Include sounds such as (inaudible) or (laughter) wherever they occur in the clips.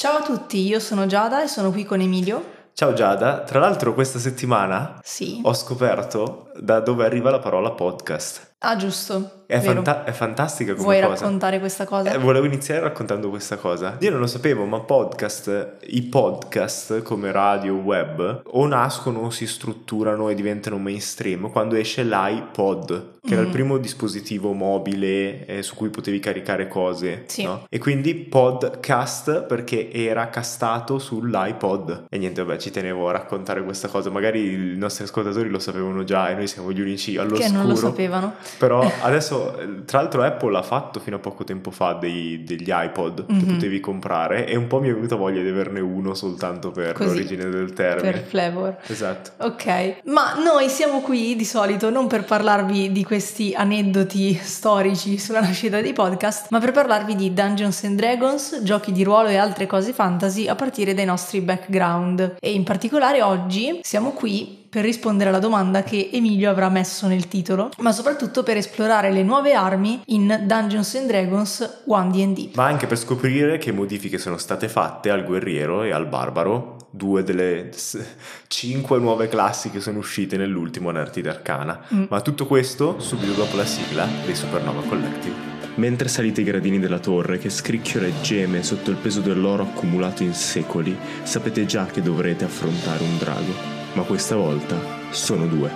Ciao a tutti, io sono Giada e sono qui con Emilio. Ciao Giada, tra l'altro questa settimana Sì. ho scoperto da dove arriva la parola podcast. Ah, giusto. È, fanta- è fantastica come Vuoi cosa. raccontare questa cosa? Eh, volevo iniziare raccontando questa cosa. Io non lo sapevo, ma podcast, i podcast come radio, web, o nascono o si strutturano e diventano mainstream quando esce l'iPod, che era il Mhm. primo dispositivo mobile eh, su cui potevi caricare cose. Sì. no? E quindi podcast perché era castato sull'iPod. E niente, vabbè, ci tenevo a raccontare questa cosa. Magari i nostri ascoltatori lo sapevano già e noi siamo gli unici all'oscuro. che non lo sapevano. Però adesso, tra l'altro, Apple ha fatto fino a poco tempo fa dei- degli iPod che Mhm. potevi comprare e un po' mi è venuta voglia di averne uno soltanto per Così, l'origine del termine. Per flavor. Esatto. Ok, ma noi siamo qui di solito non per parlarvi di questi aneddoti storici sulla nascita dei podcast, ma per parlarvi di Dungeons and Dragons, giochi di ruolo e altre cose fantasy a partire dai nostri background. E in particolare oggi siamo qui per rispondere alla domanda che Emilio avrà messo nel titolo, ma soprattutto per esplorare le nuove armi in Dungeons and Dragons 1D&D. Ma anche per scoprire che modifiche sono state fatte al guerriero e al barbaro, due delle s- cinque nuove classi che sono uscite nell'ultimo Nertid Arcana. Mm. Ma tutto questo subito dopo la sigla dei Supernova Collective. Mentre salite i gradini della torre che scricchiola e geme sotto il peso dell'oro accumulato in secoli, sapete già che dovrete affrontare un drago. Ma questa volta sono due.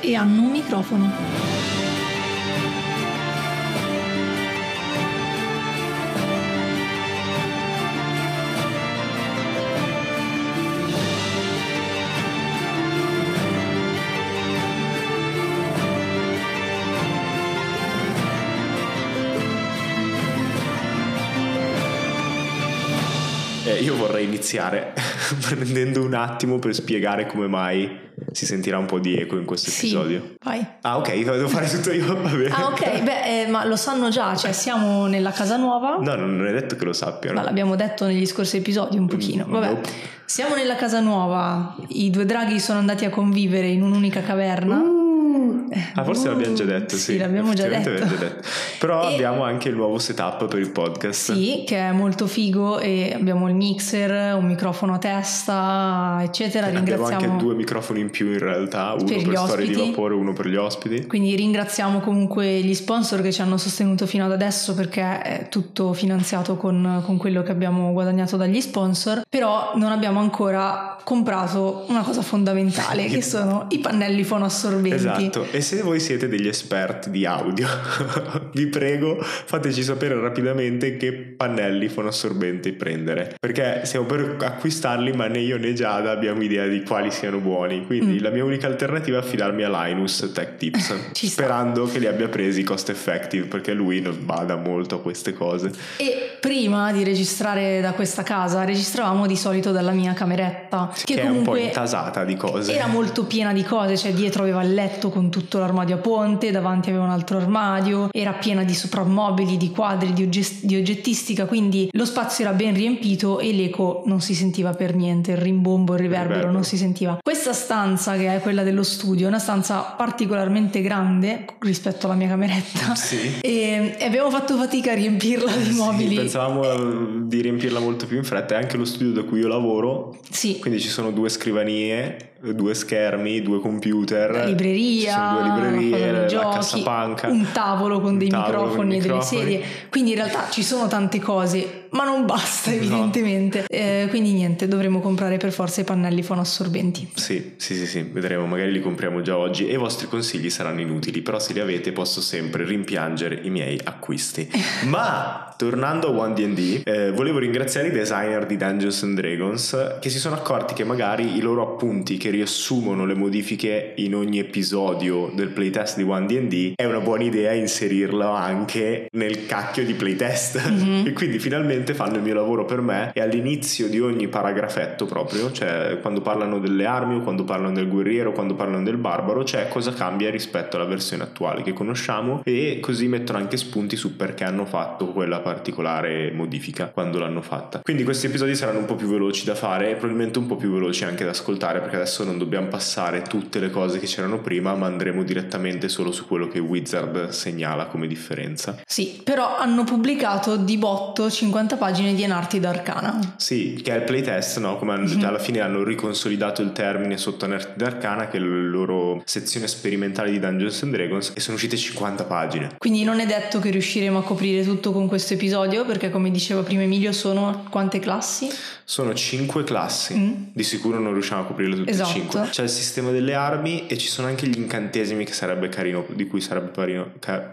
E hanno un microfono. Io vorrei iniziare (laughs) prendendo un attimo per spiegare come mai si sentirà un po' di eco in questo Sì, episodio. vai. Ah, ok, devo fare tutto io, va bene. Ah ok, beh, eh, ma lo sanno già, cioè siamo nella casa nuova, No, non è detto che lo sappiano. ma l'abbiamo detto negli scorsi episodi un pochino, Mm, vabbè. nope. Siamo nella casa nuova, i due draghi sono andati a convivere in un'unica caverna. Ah, forse l'abbiamo già detto, sì. Sì, l'abbiamo già detto. già detto. Però E- abbiamo anche il nuovo setup per il podcast. Sì, che è molto figo e abbiamo il mixer, un microfono a testa, eccetera. Abbiamo Ringraziamo anche due microfoni in più in realtà, uno Per per, gli storie di ospiti. vapore, uno per gli ospiti. Quindi ringraziamo comunque gli sponsor che ci hanno sostenuto fino ad adesso perché è tutto finanziato con, con quello che abbiamo guadagnato dagli sponsor, però non abbiamo ancora comprato una cosa fondamentale (laughs) che sono i pannelli fonoassorbenti. Esatto, se voi siete degli esperti di audio, (laughs) vi prego fateci sapere rapidamente che pannelli fonoassorbenti prendere, perché stiamo per acquistarli ma né io né Giada abbiamo idea di quali siano buoni, quindi Mm. la mia unica alternativa è affidarmi a Linus Tech Tips, (laughs) sperando che li abbia presi cost effective, perché lui non bada molto a queste cose. E prima di registrare da questa casa, registravamo di solito dalla mia cameretta, che, Che, è un po' intasata di cose. Era molto piena di cose, cioè dietro aveva il letto con tutto l'armadio a ponte, davanti aveva un altro armadio, era piena di soprammobili, di quadri, di, ogge- di oggettistica, quindi lo spazio era ben riempito e l'eco non si sentiva per niente, il rimbombo, il riverbero riverbero. non si sentiva. Questa stanza che è quella dello studio è una stanza particolarmente grande rispetto alla mia cameretta Sì. (laughs) e, e abbiamo fatto fatica a riempirla di Sì, mobili. pensavamo eh, di riempirla molto più in fretta. È anche lo studio da cui io lavoro. Sì, Quindi ci sono due scrivanie, due schermi, due computer. la libreria, due librerie, la giochi, cassapanca. un tavolo con un dei tavolo con microfoni i e delle microfoni. sedie. Quindi in realtà ci sono tante cose, ma non basta No. evidentemente. Eh, quindi niente, dovremo comprare per forza i pannelli fonoassorbenti. Sì, sì, sì, sì, vedremo, magari li compriamo già oggi e i vostri consigli saranno inutili, però se li avete posso sempre rimpiangere i miei acquisti. (laughs) Ma tornando a 1D&D, eh, volevo ringraziare i designer di Dungeons and Dragons che si sono accorti che magari i loro appunti che riassumono le modifiche in ogni episodio del playtest di 1D&D è una buona idea inserirlo anche nel cacchio di playtest. Mhm. (laughs) e quindi finalmente fanno il mio lavoro per me e all'inizio di ogni paragrafetto proprio, cioè quando parlano delle armi o quando parlano del guerriero quando parlano del barbaro, c'è cosa cambia rispetto alla versione attuale che conosciamo e così mettono anche spunti su perché hanno fatto quella particolare modifica quando l'hanno fatta. Quindi questi episodi saranno un po' più veloci da fare e probabilmente un po' più veloci anche da ascoltare perché adesso non dobbiamo passare tutte le cose che c'erano prima, ma andremo direttamente solo su quello che Wizard segnala come differenza. Sì, però hanno pubblicato di botto 50 50 pagine di Enarti Arcana. Sì, che è il playtest, no? Come mm-hmm. alla fine hanno riconsolidato il termine sotto Enarti Arcana, che è la loro sezione sperimentale di Dungeons and Dragons, e sono uscite 50 pagine. Quindi non è detto che riusciremo a coprire tutto con questo episodio, perché come diceva prima Emilio, sono quante classi? Sono 5 classi, mm. di sicuro non riusciamo a coprirle tutte esatto. e 5. C'è il sistema delle armi e ci sono anche gli incantesimi che sarebbe carino, di cui sarebbe carino. Ca-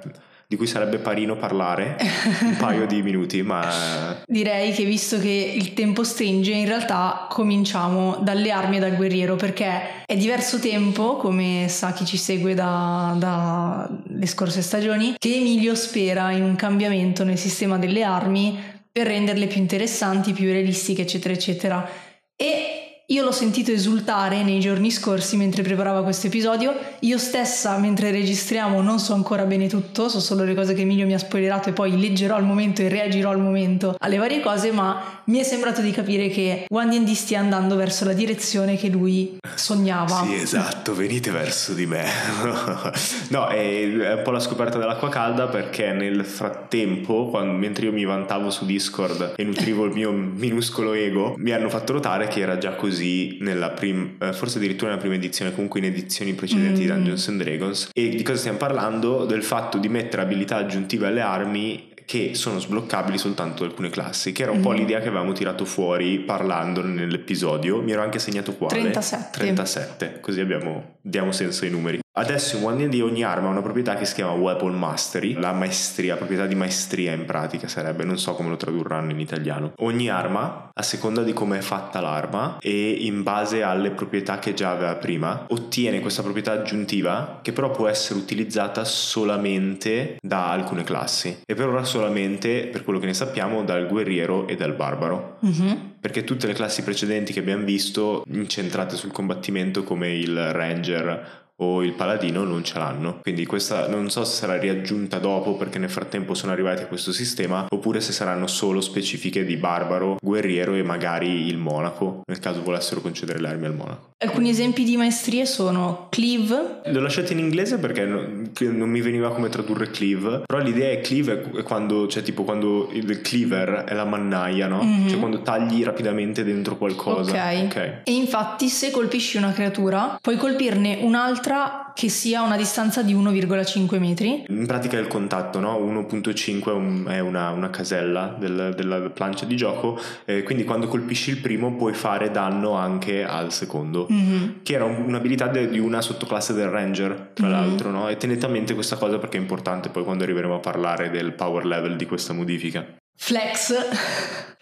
di cui sarebbe parino parlare un paio di minuti, ma... (laughs) Direi che visto che il tempo stringe, in realtà cominciamo dalle armi e dal guerriero, perché è diverso tempo, come sa chi ci segue dalle da scorse stagioni, che Emilio spera in un cambiamento nel sistema delle armi per renderle più interessanti, più realistiche, eccetera, eccetera. E io l'ho sentito esultare nei giorni scorsi mentre preparava questo episodio. Io stessa, mentre registriamo, non so ancora bene tutto, so solo le cose che Emilio mi ha spoilerato e poi leggerò al momento e reagirò al momento alle varie cose, ma mi è sembrato di capire che One D stia andando verso la direzione che lui sognava. Sì, esatto, venite verso di me. (laughs) no, è, un po' la scoperta dell'acqua calda perché nel frattempo, quando, mentre io mi vantavo su Discord e nutrivo il mio minuscolo ego, mi hanno fatto notare che era già così così nella prim- eh, forse addirittura nella prima edizione, comunque in edizioni precedenti mm. di Dungeons and Dragons. E di cosa stiamo parlando? Del fatto di mettere abilità aggiuntive alle armi che sono sbloccabili soltanto alcune classi, che era un mm. po' l'idea che avevamo tirato fuori parlando nell'episodio. Mi ero anche segnato qua. 37. 37, così abbiamo, diamo senso ai numeri. Adesso in One D ogni arma ha una proprietà che si chiama Weapon Mastery, la maestria, proprietà di maestria in pratica sarebbe, non so come lo tradurranno in italiano. Ogni arma, a seconda di come è fatta l'arma e in base alle proprietà che già aveva prima, ottiene questa proprietà aggiuntiva che però può essere utilizzata solamente da alcune classi e per ora solamente, per quello che ne sappiamo, dal guerriero e dal barbaro. Mm-hmm. Perché tutte le classi precedenti che abbiamo visto, incentrate sul combattimento come il ranger o il paladino non ce l'hanno. Quindi questa non so se sarà riaggiunta dopo perché nel frattempo sono arrivati a questo sistema oppure se saranno solo specifiche di barbaro, guerriero e magari il monaco, nel caso volessero concedere le armi al monaco. Alcuni esempi di maestrie sono cleave. L'ho lasciato in inglese perché non, non mi veniva come tradurre cleave, però l'idea è cleave è quando, cioè tipo quando il cleaver è la mannaia, no? Mm-hmm. Cioè quando tagli rapidamente dentro qualcosa. Ok. okay. E infatti se colpisci una creatura puoi colpirne un'altra che sia a una distanza di 1,5 metri. In pratica è il contatto, no? 1.5 è una, una casella del, della plancia di gioco, eh, quindi quando colpisci il primo puoi fare danno anche al secondo, mm-hmm. che era un'abilità de, di una sottoclasse del ranger, tra mm-hmm. l'altro, no? E tenete a mente questa cosa perché è importante poi quando arriveremo a parlare del power level di questa modifica. Flex,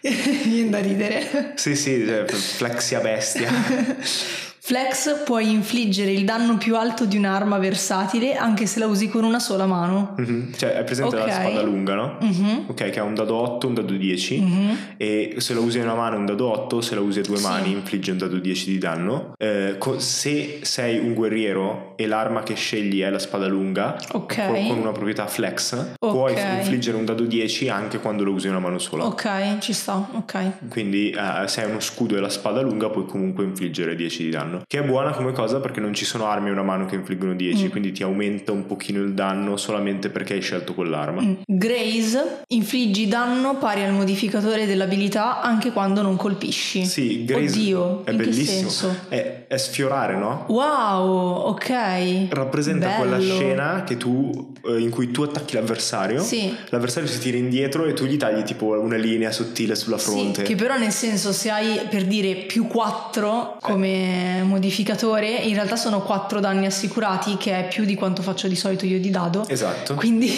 (laughs) viene da ridere. Sì, sì, cioè, flexia bestia. (laughs) Flex puoi infliggere il danno più alto di un'arma versatile anche se la usi con una sola mano. Mm-hmm. Cioè, è presente okay. la spada lunga, no? Mm-hmm. Ok, che ha un dado 8, un dado 10. Mm-hmm. E se la usi in una mano è un dado 8, se la usi a due mani sì. infligge un dado 10 di danno. Eh, co- se sei un guerriero e l'arma che scegli è la spada lunga, okay. con, una proprietà flex, okay. puoi infliggere un dado 10 anche quando lo usi in una mano sola. Ok, ci sta, ok. Quindi eh, se hai uno scudo e la spada lunga puoi comunque infliggere 10 di danno che è buona come cosa perché non ci sono armi a una mano che infliggono 10, mm. quindi ti aumenta un pochino il danno solamente perché hai scelto quell'arma. Mm. Graze, infliggi danno pari al modificatore dell'abilità anche quando non colpisci. Sì, Graze Oddio, è bellissimo. È, è, sfiorare, no? Wow, ok. Rappresenta Bello. quella scena tu, eh, in cui tu attacchi l'avversario, sì. l'avversario si tira indietro e tu gli tagli tipo una linea sottile sulla fronte. Sì, che però nel senso se hai per dire più 4 come eh. Modificatore, in realtà sono 4 danni assicurati che è più di quanto faccio di solito io di dado. Esatto. Quindi,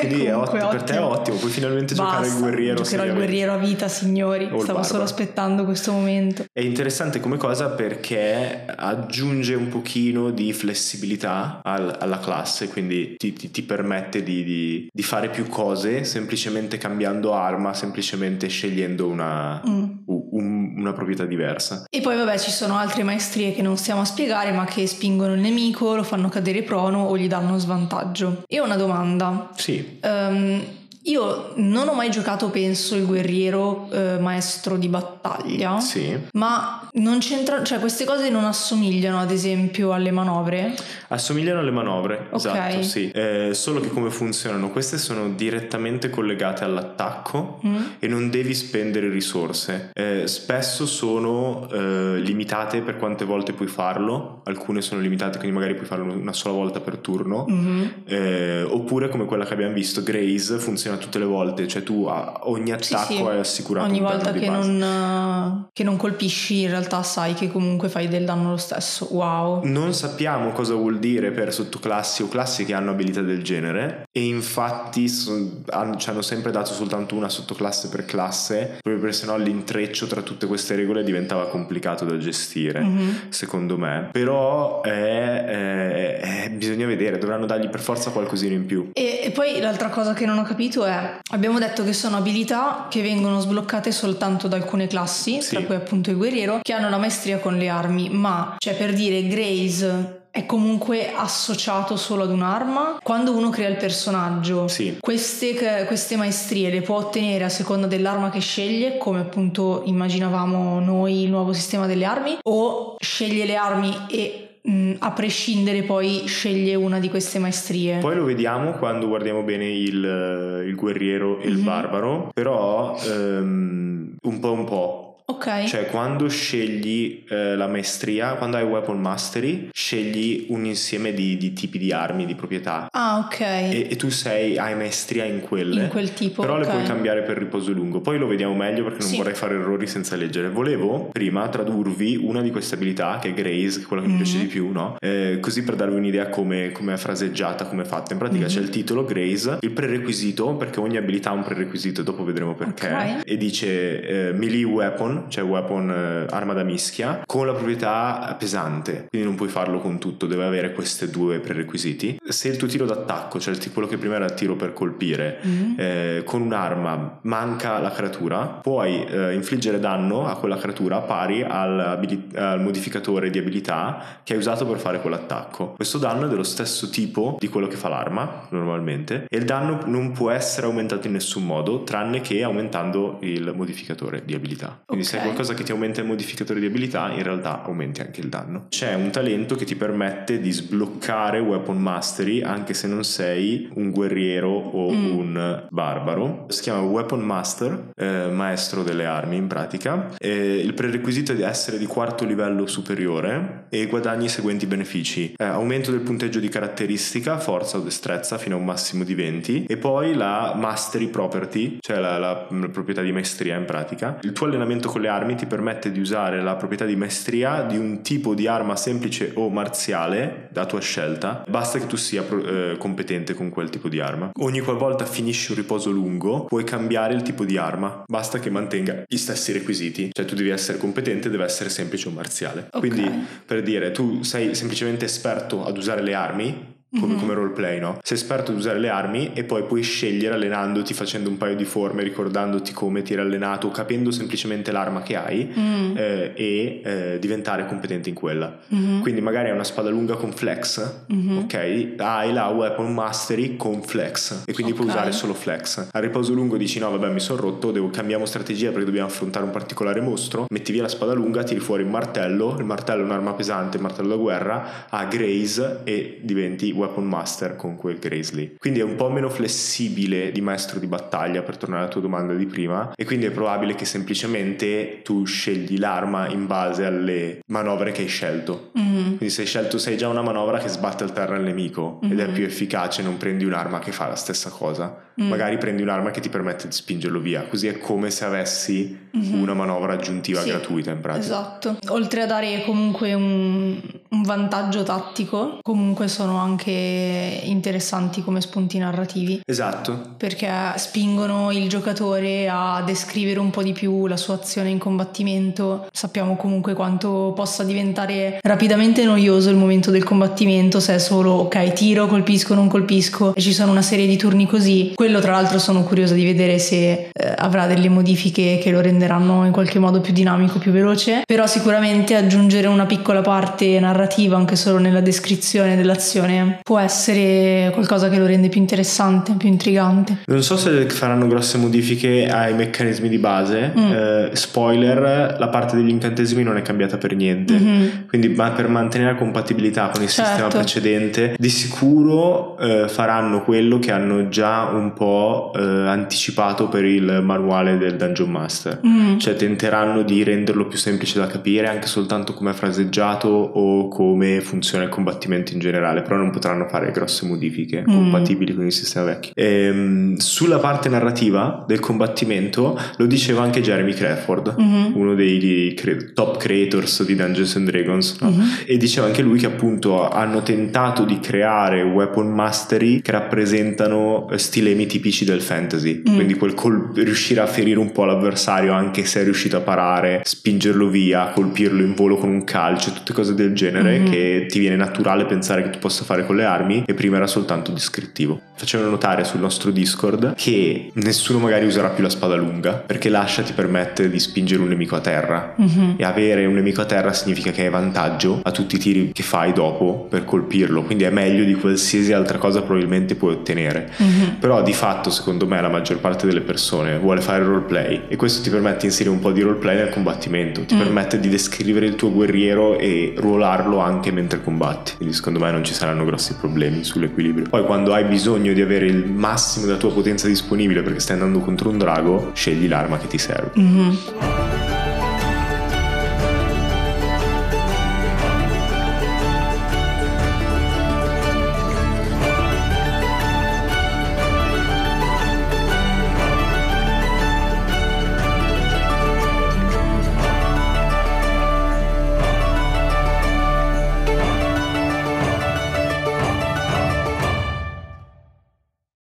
Quindi è (laughs) ottimo, per te è ottimo, puoi finalmente Basta, giocare il guerriero. Giocherò il guerriero a vita, signori. Stavo solo aspettando questo momento. È interessante come cosa perché aggiunge un pochino di flessibilità al, alla classe, quindi ti, ti, ti permette di, di, di, fare più cose semplicemente cambiando arma, semplicemente scegliendo una, mm. un, una proprietà diversa. E poi vabbè ci sono altre maestrie che non stiamo a spiegare ma che spingono il nemico, lo fanno cadere prono o gli danno svantaggio. E ho una domanda. Sì. Um, Io non ho mai giocato, penso, il guerriero eh, maestro di battaglia. Sì. Ma non c'entra, cioè queste cose non assomigliano ad esempio alle manovre? Assomigliano alle manovre, Ok. esatto, sì. Eh, solo che come funzionano? Queste sono direttamente collegate all'attacco Mm? e non devi spendere risorse. Eh, spesso sono eh, limitate per quante volte puoi farlo, alcune sono limitate, quindi magari puoi farlo una sola volta per turno. Mhm. Eh, oppure come quella che abbiamo visto, Graze funziona tutte le volte, cioè tu a ogni Sì, attacco sì. hai assicurato Ogni volta che non, che non colpisci, in realtà sai che comunque fai del danno lo stesso. Wow. Non sappiamo cosa vuol dire per sottoclassi o classi che hanno abilità del genere e infatti so- hanno- ci hanno sempre dato soltanto una sottoclasse per classe proprio perché sennò l'intreccio tra tutte queste regole diventava complicato da gestire Mhm. secondo me però è- è- è- bisogna vedere dovranno dargli per forza qualcosina in più E, e poi l'altra cosa che non ho capito è, abbiamo detto che sono abilità che vengono sbloccate soltanto da alcune classi, Sì. tra cui appunto il guerriero, che hanno la maestria con le armi, ma cioè per dire Graze è comunque associato solo ad un'arma. Quando uno crea il personaggio, Sì. queste, queste maestrie le può ottenere a seconda dell'arma che sceglie, come appunto immaginavamo noi il nuovo sistema delle armi, o sceglie le armi e a prescindere poi sceglie una di queste maestrie. Poi lo vediamo quando guardiamo bene il, il guerriero e il Mhm. barbaro, però ehm, un po' un po'. Ok. Cioè, quando scegli eh, la maestria, quando hai Weapon Mastery, scegli un insieme di, di tipi di armi, di proprietà. Ah, ok. E, e tu sei, hai maestria in quelle. In quel tipo, Però le ok. puoi cambiare per riposo lungo. Poi lo vediamo meglio perché non Sì. vorrei fare errori senza leggere. Volevo prima tradurvi una di queste abilità, che è Grace, che è quella che mi Mhm. piace di più, no? Eh, così per darvi un'idea come, come è fraseggiata, come è fatta. In pratica Mhm. c'è il titolo Grace, il prerequisito, perché ogni abilità ha un prerequisito, dopo vedremo perché. Ok. E dice eh, melee weapon, cioè weapon eh, arma da mischia, con la proprietà pesante. Quindi non puoi farlo con tutto, deve avere questi due prerequisiti. Se il tuo tiro d'attacco, cioè quello che prima era il tiro per colpire, Mhm. eh, con un'arma manca la creatura, puoi eh, infliggere danno a quella creatura pari al, abili- al modificatore di abilità che hai usato per fare quell'attacco. Questo danno è dello stesso tipo di quello che fa l'arma normalmente e il danno non può essere aumentato in nessun modo tranne che aumentando il modificatore di abilità. Quindi se è qualcosa che ti aumenta il modificatore di abilità in realtà aumenti anche il danno. C'è un talento che ti permette di sbloccare Weapon Mastery anche se non sei un guerriero o Mm. un barbaro. Si chiama Weapon Master, eh, maestro delle armi in pratica. E il prerequisito è di essere di quarto livello superiore e guadagni i seguenti benefici. Eh, aumento del punteggio di caratteristica, forza o destrezza fino a un massimo di 20 e poi la Mastery Property, cioè la, la- la proprietà di maestria in pratica. Il tuo allenamento con le armi ti permette di usare la proprietà di maestria di un tipo di arma semplice o marziale a tua scelta, basta che tu sia eh, competente con quel tipo di arma. Ogni qualvolta finisci un riposo lungo, puoi cambiare il tipo di arma, basta che mantenga gli stessi requisiti, cioè tu devi essere competente, deve essere semplice o marziale. Ok. Quindi, per dire, tu sei semplicemente esperto ad usare le armi, come, Mhm. come roleplay, no? Sei esperto ad usare le armi e poi puoi scegliere allenandoti, facendo un paio di forme, ricordandoti come ti eri allenato, capendo semplicemente l'arma che hai Mm. eh, e eh, diventare competente in quella. Mhm. Quindi magari hai una spada lunga con flex, Mhm. ok? Hai la weapon mastery con flex e quindi puoi Ok. usare solo flex. Al riposo lungo dici no vabbè mi sono rotto, devo, cambiamo strategia perché dobbiamo affrontare un particolare mostro, metti via la spada lunga, tiri fuori il martello, il martello è un'arma pesante, il martello da guerra, ha graze e diventi weapon master con quel graze lì. Quindi è un po' meno flessibile di maestro di battaglia per tornare alla tua domanda di prima e quindi è probabile che semplicemente tu scegli l'arma in base alle manovre che hai scelto. Mhm. Quindi se hai scelto, sei già una manovra che sbatte al terra il nemico ed è Mhm. più efficace, non prendi un'arma che fa la stessa cosa. Mm. Magari prendi un'arma che ti permette di spingerlo via, così è come se avessi Mhm. una manovra aggiuntiva Sì, gratuita in pratica. Esatto. Oltre a dare comunque un, un vantaggio tattico, comunque sono anche interessanti come spunti narrativi. Esatto. Perché spingono il giocatore a descrivere un po' di più la sua azione in combattimento. Sappiamo comunque quanto possa diventare rapidamente noioso il momento del combattimento se è solo ok, tiro, colpisco, non colpisco e ci sono una serie di turni così. Quello tra l'altro sono curiosa di vedere se eh, avrà delle modifiche che lo renderanno in qualche modo più dinamico, più veloce. Però sicuramente aggiungere una piccola parte narrativa narrativa, anche solo nella descrizione dell'azione, può essere qualcosa che lo rende più interessante, più intrigante. Non so se faranno grosse modifiche ai meccanismi di base. Mm. Eh, spoiler, la parte degli incantesimi non è cambiata per niente. Mm-hmm. Quindi ma per mantenere la compatibilità con il certo. sistema precedente, di sicuro eh, faranno quello che hanno già un po' eh, anticipato per il manuale del Dungeon Master. Mm. Cioè tenteranno di renderlo più semplice da capire anche soltanto come è fraseggiato o come funziona il combattimento in generale, però non potranno fare grosse modifiche mm. compatibili con il sistema vecchio. E, ehm, sulla parte narrativa del combattimento lo diceva anche Jeremy Crawford, mm-hmm. uno dei cre- top creators di Dungeons and Dragons, no? mm-hmm. e diceva anche lui che appunto hanno tentato di creare weapon mastery che rappresentano stilemi tipici del fantasy, mm. quindi quel col- riuscire a ferire un po' l'avversario anche se è riuscito a parare, spingerlo via, colpirlo in volo con un calcio, tutte cose del genere mm-hmm. che ti viene naturale pensare che tu possa fare con le armi e prima era soltanto descrittivo. Facevano notare sul nostro Discord che nessuno magari userà più la spada lunga perché l'ascia ti permette di spingere un nemico a terra mm-hmm. e avere un nemico a terra significa che hai vantaggio a tutti i tiri che fai dopo per colpirlo, quindi è meglio di qualsiasi altra cosa probabilmente puoi ottenere. Mm-hmm. Però di fatto secondo me la maggior parte delle persone vuole fare roleplay e questo ti permette di inserire un po' di roleplay nel combattimento, ti mm. permette di descrivere il tuo guerriero e ruolarlo anche mentre combatti. Quindi secondo me non ci saranno grossi problemi sull'equilibrio. Poi quando hai bisogno di avere il massimo della tua potenza disponibile perché stai andando contro un drago, scegli l'arma che ti serve. Mm-hmm.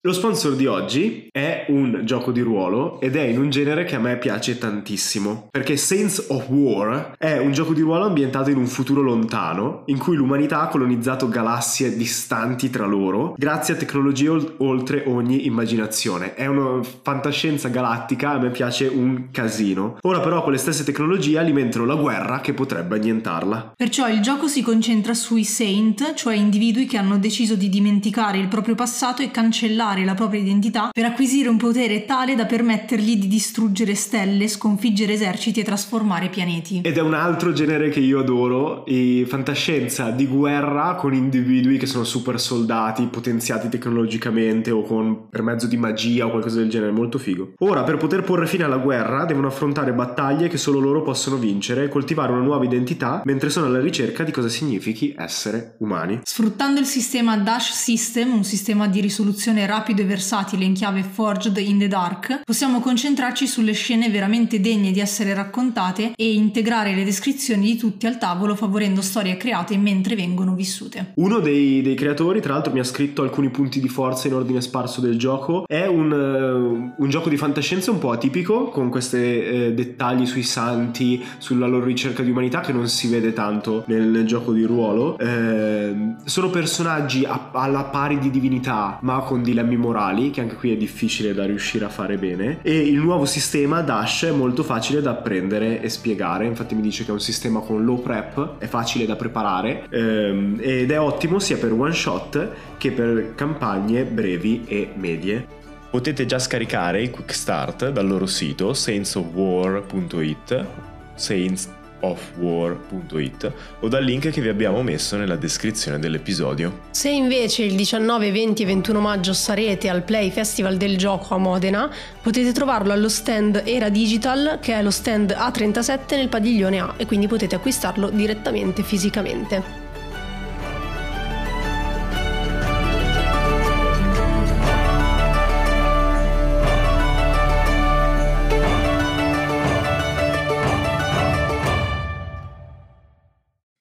Lo sponsor di oggi è un gioco di ruolo ed è in un genere che a me piace tantissimo, perché Saints of War è un gioco di ruolo ambientato in un futuro lontano, in cui l'umanità ha colonizzato galassie distanti tra loro, grazie a tecnologie oltre ogni immaginazione. È una fantascienza galattica, a me piace un casino. Ora però con le stesse tecnologie alimentano la guerra che potrebbe annientarla. Perciò il gioco si concentra sui Saint, cioè individui che hanno deciso di dimenticare il proprio passato e cancellare la propria identità per acquisire un potere tale da permettergli di distruggere stelle, sconfiggere eserciti e trasformare pianeti. Ed è un altro genere che io adoro, e fantascienza di guerra con individui che sono super soldati, potenziati tecnologicamente o con, per mezzo di magia o qualcosa del genere, molto figo. Ora, per poter porre fine alla guerra, devono affrontare battaglie che solo loro possono vincere e coltivare una nuova identità mentre sono alla ricerca di cosa significhi essere umani. Sfruttando il sistema Dash System, un sistema di risoluzione rapida rapido e versatile in chiave Forged in the Dark, possiamo concentrarci sulle scene veramente degne di essere raccontate e integrare le descrizioni di tutti al tavolo favorendo storie create mentre vengono vissute. Uno dei, dei creatori, tra l'altro, mi ha scritto alcuni punti di forza in ordine sparso del gioco. È un, uh, un gioco di fantascienza un po' atipico, con questi uh, dettagli sui santi, sulla loro ricerca di umanità che non si vede tanto nel, nel gioco di ruolo. Uh, sono personaggi a, alla pari di divinità, ma con dilemmi problemi morali, che anche qui è difficile da riuscire a fare bene. E il nuovo sistema Dash è molto facile da apprendere e spiegare. Infatti, mi dice che è un sistema con low prep, è facile da preparare ehm, ed è ottimo sia per one shot che per campagne brevi e medie. Potete già scaricare il Quick Start dal loro sito saintsofwar.it Saints offwar.it o dal link che vi abbiamo messo nella descrizione dell'episodio. Se invece il 19, 20 e 21 maggio sarete al Play Festival del Gioco a Modena, potete trovarlo allo stand Era Digital, che è lo stand A37 nel padiglione A e quindi potete acquistarlo direttamente fisicamente.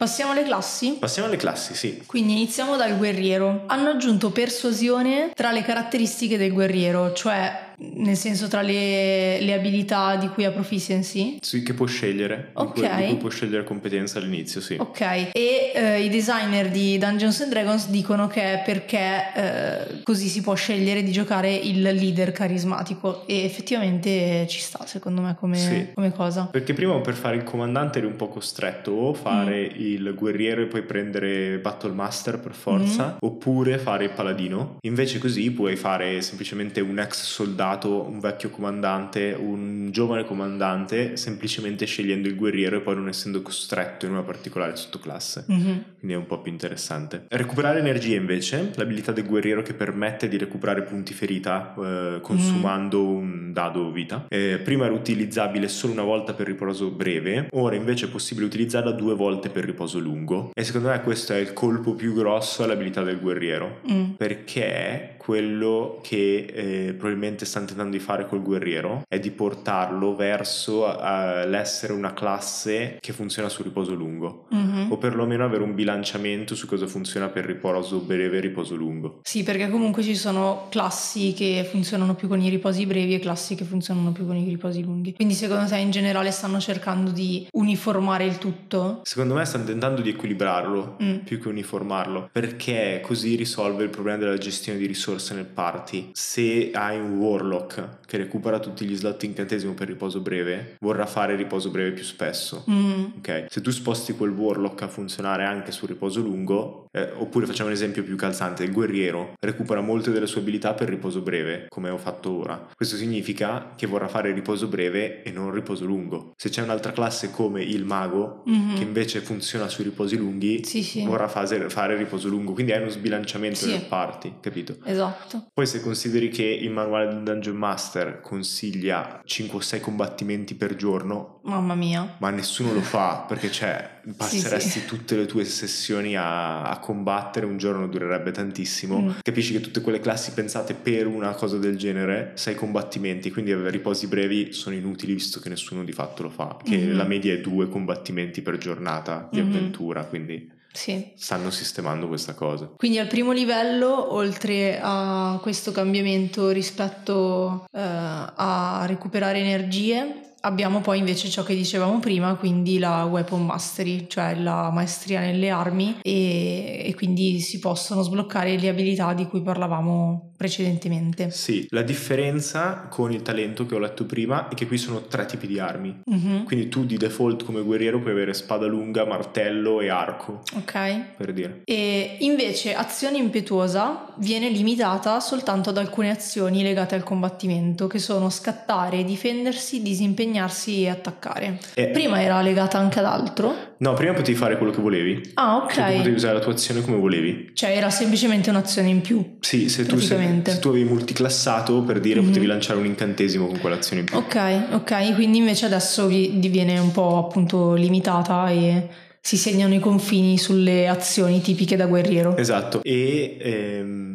Passiamo alle classi? Passiamo alle classi, sì. Quindi iniziamo dal guerriero. Hanno aggiunto persuasione tra le caratteristiche del guerriero, cioè nel senso tra le, le abilità di cui ha proficiency? Sì, che può scegliere. Ok. Di cui, di cui può scegliere competenza all'inizio, sì. Ok, e eh, i designer di Dungeons and Dragons dicono che è perché eh, così si può scegliere di giocare il leader carismatico e effettivamente ci sta secondo me come, Sì. come cosa. Perché prima per fare il comandante eri un po' costretto o fare Mm. il guerriero e poi prendere Battle Master per forza, Mm. oppure fare il paladino. Invece così puoi fare semplicemente un ex soldato, un vecchio comandante, un giovane comandante, semplicemente scegliendo il guerriero e poi non essendo costretto in una particolare sottoclasse. Mhm. Quindi è un po' più interessante. Recuperare energia invece, l'abilità del guerriero che permette di recuperare punti ferita eh, consumando un dado vita. Eh, prima era utilizzabile solo una volta per riposo breve, ora invece è possibile utilizzarla due volte per riposo lungo. E secondo me questo è il colpo più grosso all'abilità del guerriero. Mm. Perché quello che eh, probabilmente stanno tentando di fare col guerriero è di portarlo verso eh, l'essere una classe che funziona su riposo lungo Mhm. o perlomeno avere un bilanciamento su cosa funziona per riposo breve e riposo lungo. Sì, perché comunque ci sono classi che funzionano più con i riposi brevi e classi che funzionano più con i riposi lunghi. Quindi secondo te in generale stanno cercando di uniformare il tutto? Secondo me stanno tentando di equilibrarlo Mm. più che uniformarlo, perché così risolve il problema della gestione di risorse nel party. Se hai un warlock che recupera tutti gli slot incantesimo per riposo breve, vorrà fare riposo breve più spesso. Mm. Ok, se tu sposti quel warlock funzionare anche sul riposo lungo, eh, oppure facciamo un esempio più calzante, il guerriero recupera molte delle sue abilità per riposo breve, come ho fatto ora. Questo significa che vorrà fare riposo breve e non riposo lungo. Se c'è un'altra classe come il mago, Mhm. che invece funziona sui riposi lunghi, Sì, sì. vorrà fase- fare riposo lungo, quindi hai uno sbilanciamento Sì. nel party, capito? Esatto. Poi se consideri che il manuale del Dungeon Master consiglia 5 o 6 combattimenti per giorno, Mamma mia. ma nessuno lo fa perché cioè passeresti tutte le tue sessioni a, a combattere, un giorno durerebbe tantissimo. Mm. Capisci che tutte quelle classi pensate per una cosa del genere, sei combattimenti, quindi avere riposi brevi sono inutili visto che nessuno di fatto lo fa, che Mhm. la media è due combattimenti per giornata di Mhm. avventura, quindi Sì. stanno sistemando questa cosa. Quindi al primo livello, oltre a questo cambiamento rispetto eh, a recuperare energie, abbiamo poi invece ciò che dicevamo prima, quindi la weapon mastery, cioè la maestria nelle armi e, e quindi si possono sbloccare le abilità di cui parlavamo precedentemente. Sì, la differenza con il talento che ho letto prima è che qui sono tre tipi di armi. Mhm. Quindi tu di default come guerriero puoi avere spada lunga, martello e arco, Ok. per dire. E invece azione impetuosa viene limitata soltanto ad alcune azioni legate al combattimento, che sono scattare, difendersi, disimpegnarsi e attaccare. E- Prima era legata anche ad altro? No, prima potevi fare quello che volevi. Ah, Cioè, tu potevi ok. usare la tua azione come volevi. Cioè era semplicemente un'azione in più. Sì, se tu, se, se tu avevi multiclassato, per dire, Mhm. potevi lanciare un incantesimo con quell'azione in più. Ok, ok, quindi invece adesso vi- diviene un po' appunto limitata e si segnano i confini sulle azioni tipiche da guerriero. Esatto, e ehm,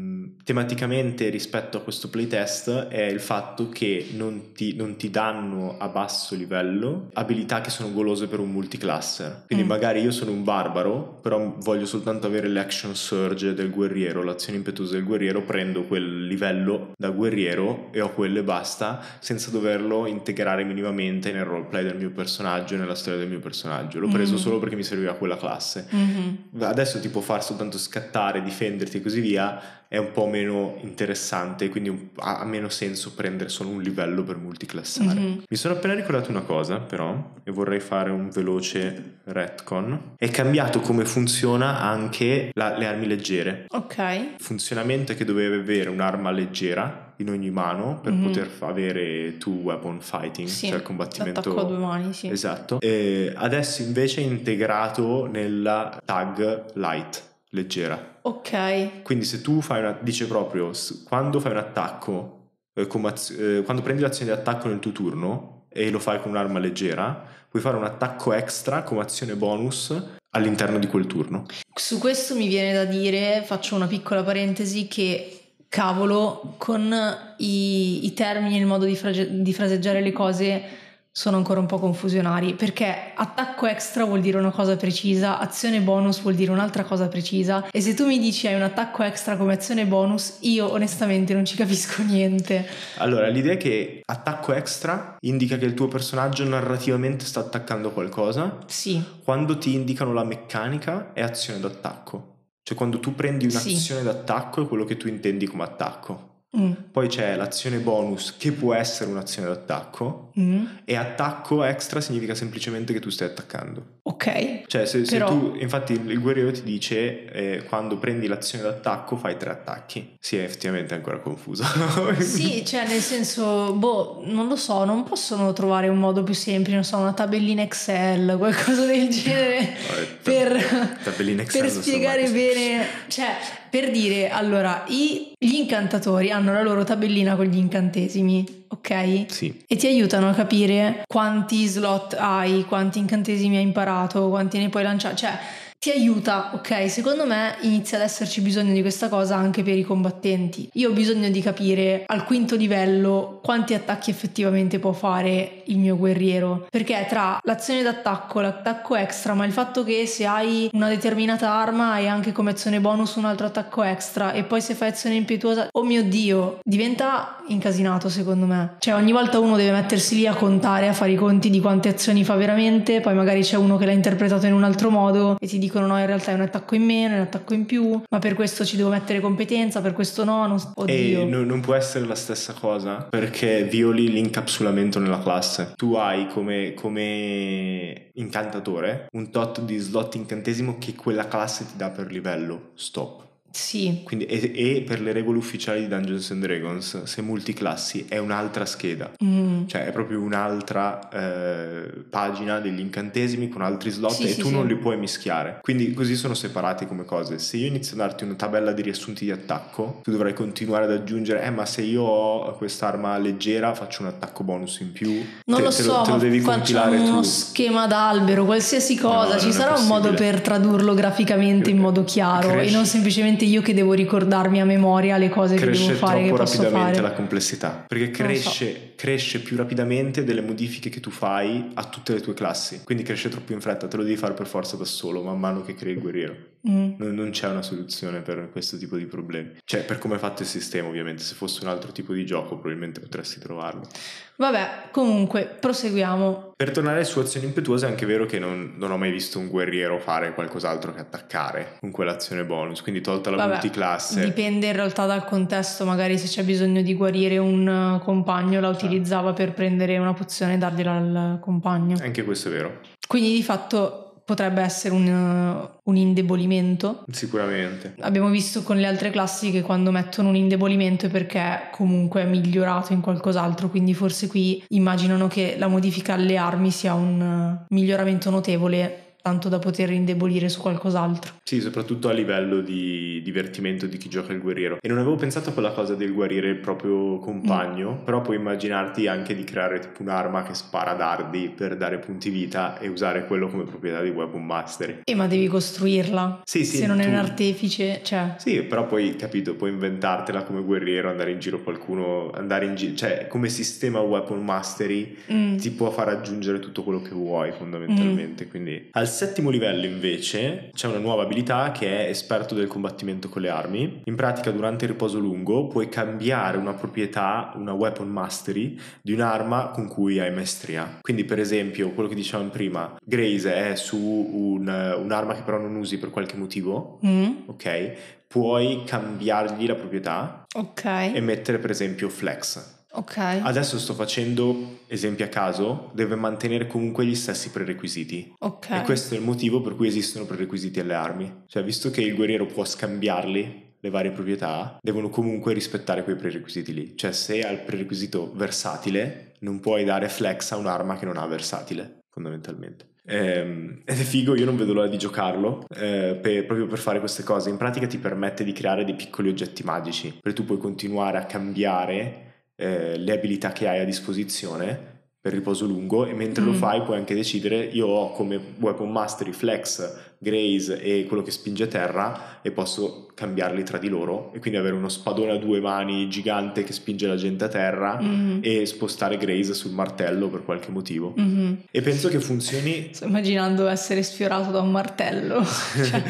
tematicamente rispetto a questo playtest è il fatto che non ti, non ti danno a basso livello abilità che sono golose per un multiclasser. Quindi Mm. magari io sono un barbaro, però voglio soltanto avere l'action surge del guerriero, l'azione impetuosa del guerriero, prendo quel livello da guerriero e ho quello e basta, senza doverlo integrare minimamente nel roleplay del mio personaggio e nella storia del mio personaggio. L'ho preso Mm. solo perché mi serviva quella classe. Mhm. Adesso ti può far soltanto scattare, difenderti e così via, è un po' meno interessante, quindi un- ha, ha meno senso prendere solo un livello per multiclassare. Mhm. Mi sono appena ricordato una cosa, però, e vorrei fare un veloce retcon. È cambiato come funziona anche la- le armi leggere. Ok. Il funzionamento è che dovevi avere un'arma leggera in ogni mano per Mhm. poter avere two weapon fighting, Sì, cioè il combattimento a due mani, sì. Esatto. E adesso invece è integrato nella tag light, leggera. Ok. Quindi se tu fai una... dice proprio, quando fai un attacco, eh, az- eh, quando prendi l'azione di attacco nel tuo turno e lo fai con un'arma leggera, puoi fare un attacco extra come azione bonus all'interno di quel turno. Su questo mi viene da dire, faccio una piccola parentesi, che cavolo, con i, i termini e il modo di, frase- di fraseggiare le cose sono ancora un po' confusionari perché attacco extra vuol dire una cosa precisa, azione bonus vuol dire un'altra cosa precisa e se tu mi dici hai un attacco extra come azione bonus, io onestamente non ci capisco (laughs) niente. Allora, l'idea è che attacco extra indica che il tuo personaggio narrativamente sta attaccando qualcosa. Sì. Quando ti indicano la meccanica è azione d'attacco. Cioè quando tu prendi un'azione sì. d'attacco è quello che tu intendi come attacco. Mm. Poi c'è l'azione bonus che può essere un'azione d'attacco mm. e attacco extra significa semplicemente che tu stai attaccando. Ok. Cioè se, Però... se tu, infatti il guerriero ti dice eh, quando prendi l'azione d'attacco fai tre attacchi. Sì, è effettivamente ancora confuso. (laughs) sì, cioè nel senso, boh, non lo so, non possono trovare un modo più semplice, non so, una tabellina Excel, qualcosa del genere (laughs) per, per spiegare bene, cioè per dire, allora, i, gli incantatori hanno la loro tabellina con gli incantesimi, ok? Sì. E ti aiutano a capire quanti slot hai, quanti incantesimi hai imparato, quanti ne puoi lanciare, cioè ti aiuta, ok? Secondo me inizia ad esserci bisogno di questa cosa anche per i combattenti. Io ho bisogno di capire al quinto livello quanti attacchi effettivamente può fare il mio guerriero, perché tra l'azione d'attacco, l'attacco extra, ma il fatto che se hai una determinata arma hai anche come azione bonus un altro attacco extra e poi se fai azione impetuosa, oh mio dio, diventa incasinato secondo me. Cioè ogni volta uno deve mettersi lì a contare, a fare i conti di quante azioni fa veramente, poi magari c'è uno che l'ha interpretato in un altro modo e ti dice dicono no in realtà è un attacco in meno, è un attacco in più, ma per questo ci devo mettere competenza, per questo no, non, oddio. E no, non può essere la stessa cosa perché violi l'incapsulamento nella classe. Tu hai come, come incantatore un tot di slot incantesimo che quella classe ti dà per livello, stop. Sì. Quindi, e, e, per le regole ufficiali di Dungeons and Dragons, se multiclassi è un'altra scheda, mm. cioè è proprio un'altra eh, pagina degli incantesimi con altri slot sì, e sì, tu sì. non li puoi mischiare. Quindi così sono separati come cose. Se io inizio a darti una tabella di riassunti di attacco, tu dovrai continuare ad aggiungere, eh ma se io ho quest'arma leggera faccio un attacco bonus in più. Non te, lo so, te lo, te lo devi compilare uno tu. schema d'albero, qualsiasi cosa, no, ci sarà un modo per tradurlo graficamente in modo chiaro Cresci. e non semplicemente solamente io che devo ricordarmi a memoria le cose cresce che devo fare. Cresce troppo rapidamente fare. la complessità, perché cresce. Cresce più rapidamente delle modifiche che tu fai a tutte le tue classi, quindi cresce troppo in fretta, te lo devi fare per forza da solo man mano che crei il guerriero. Mm. Non, non, c'è una soluzione per questo tipo di problemi. Cioè, per come è fatto il sistema, ovviamente, se fosse un altro tipo di gioco probabilmente potresti trovarlo. Vabbè, comunque, proseguiamo. Per tornare su azioni impetuose, è anche vero che non, non, ho mai visto un guerriero fare qualcos'altro che attaccare con quell'azione bonus, quindi tolta la Vabbè, multiclasse. Dipende in realtà dal contesto, magari se c'è bisogno di guarire un uh, compagno la utilizzava per prendere una pozione e dargliela al compagno. Anche questo è vero. Quindi di fatto potrebbe essere un, un, indebolimento. Sicuramente. Abbiamo visto con le altre classi che quando mettono un indebolimento è perché comunque è migliorato in qualcos'altro, quindi forse qui immaginano che la modifica alle armi sia un miglioramento notevole tanto da poter indebolire su qualcos'altro. Sì, soprattutto a livello di divertimento di chi gioca il guerriero. E non avevo pensato a quella cosa del guarire il proprio compagno, mm. però puoi immaginarti anche di creare tipo un'arma che spara dardi per dare punti vita e usare quello come proprietà di weapon mastery. E ma devi costruirla. Sì, sì. Se non tu... è un artefice, cioè... Sì, però poi, capito, puoi inventartela come guerriero, andare in giro qualcuno, andare in giro... Cioè, come sistema weapon mastery mm. ti può far aggiungere tutto quello che vuoi fondamentalmente, mm. quindi... Al settimo livello invece c'è una nuova abilità che è esperto del combattimento con le armi. In pratica durante il riposo lungo puoi cambiare una proprietà, una weapon mastery di un'arma con cui hai maestria. Quindi per esempio quello che dicevamo prima, Graze è su un, un'arma che però non usi per qualche motivo, mm. ok? Puoi cambiargli la proprietà okay. e mettere per esempio flex Ok. Adesso sto facendo esempi a caso, deve mantenere comunque gli stessi prerequisiti. Ok. E questo è il motivo per cui esistono prerequisiti alle armi. Cioè, visto che il guerriero può scambiarli, le varie proprietà, devono comunque rispettare quei prerequisiti lì. Cioè, se ha il prerequisito versatile, non puoi dare flex a un'arma che non ha versatile, fondamentalmente. Ehm, ed è figo, io non vedo l'ora di giocarlo eh, per, proprio per fare queste cose. In pratica ti permette di creare dei piccoli oggetti magici, per tu puoi continuare a cambiare eh, le abilità che hai a disposizione per riposo lungo e mentre Mm. lo fai puoi anche decidere io ho come weapon mastery flex, graze e quello che spinge terra e posso cambiarli tra di loro e quindi avere uno spadone a due mani gigante che spinge la gente a terra Mhm. e spostare graze sul martello per qualche motivo Mhm. e penso che funzioni Sto immaginando essere sfiorato da un martello. (laughs) Cioè,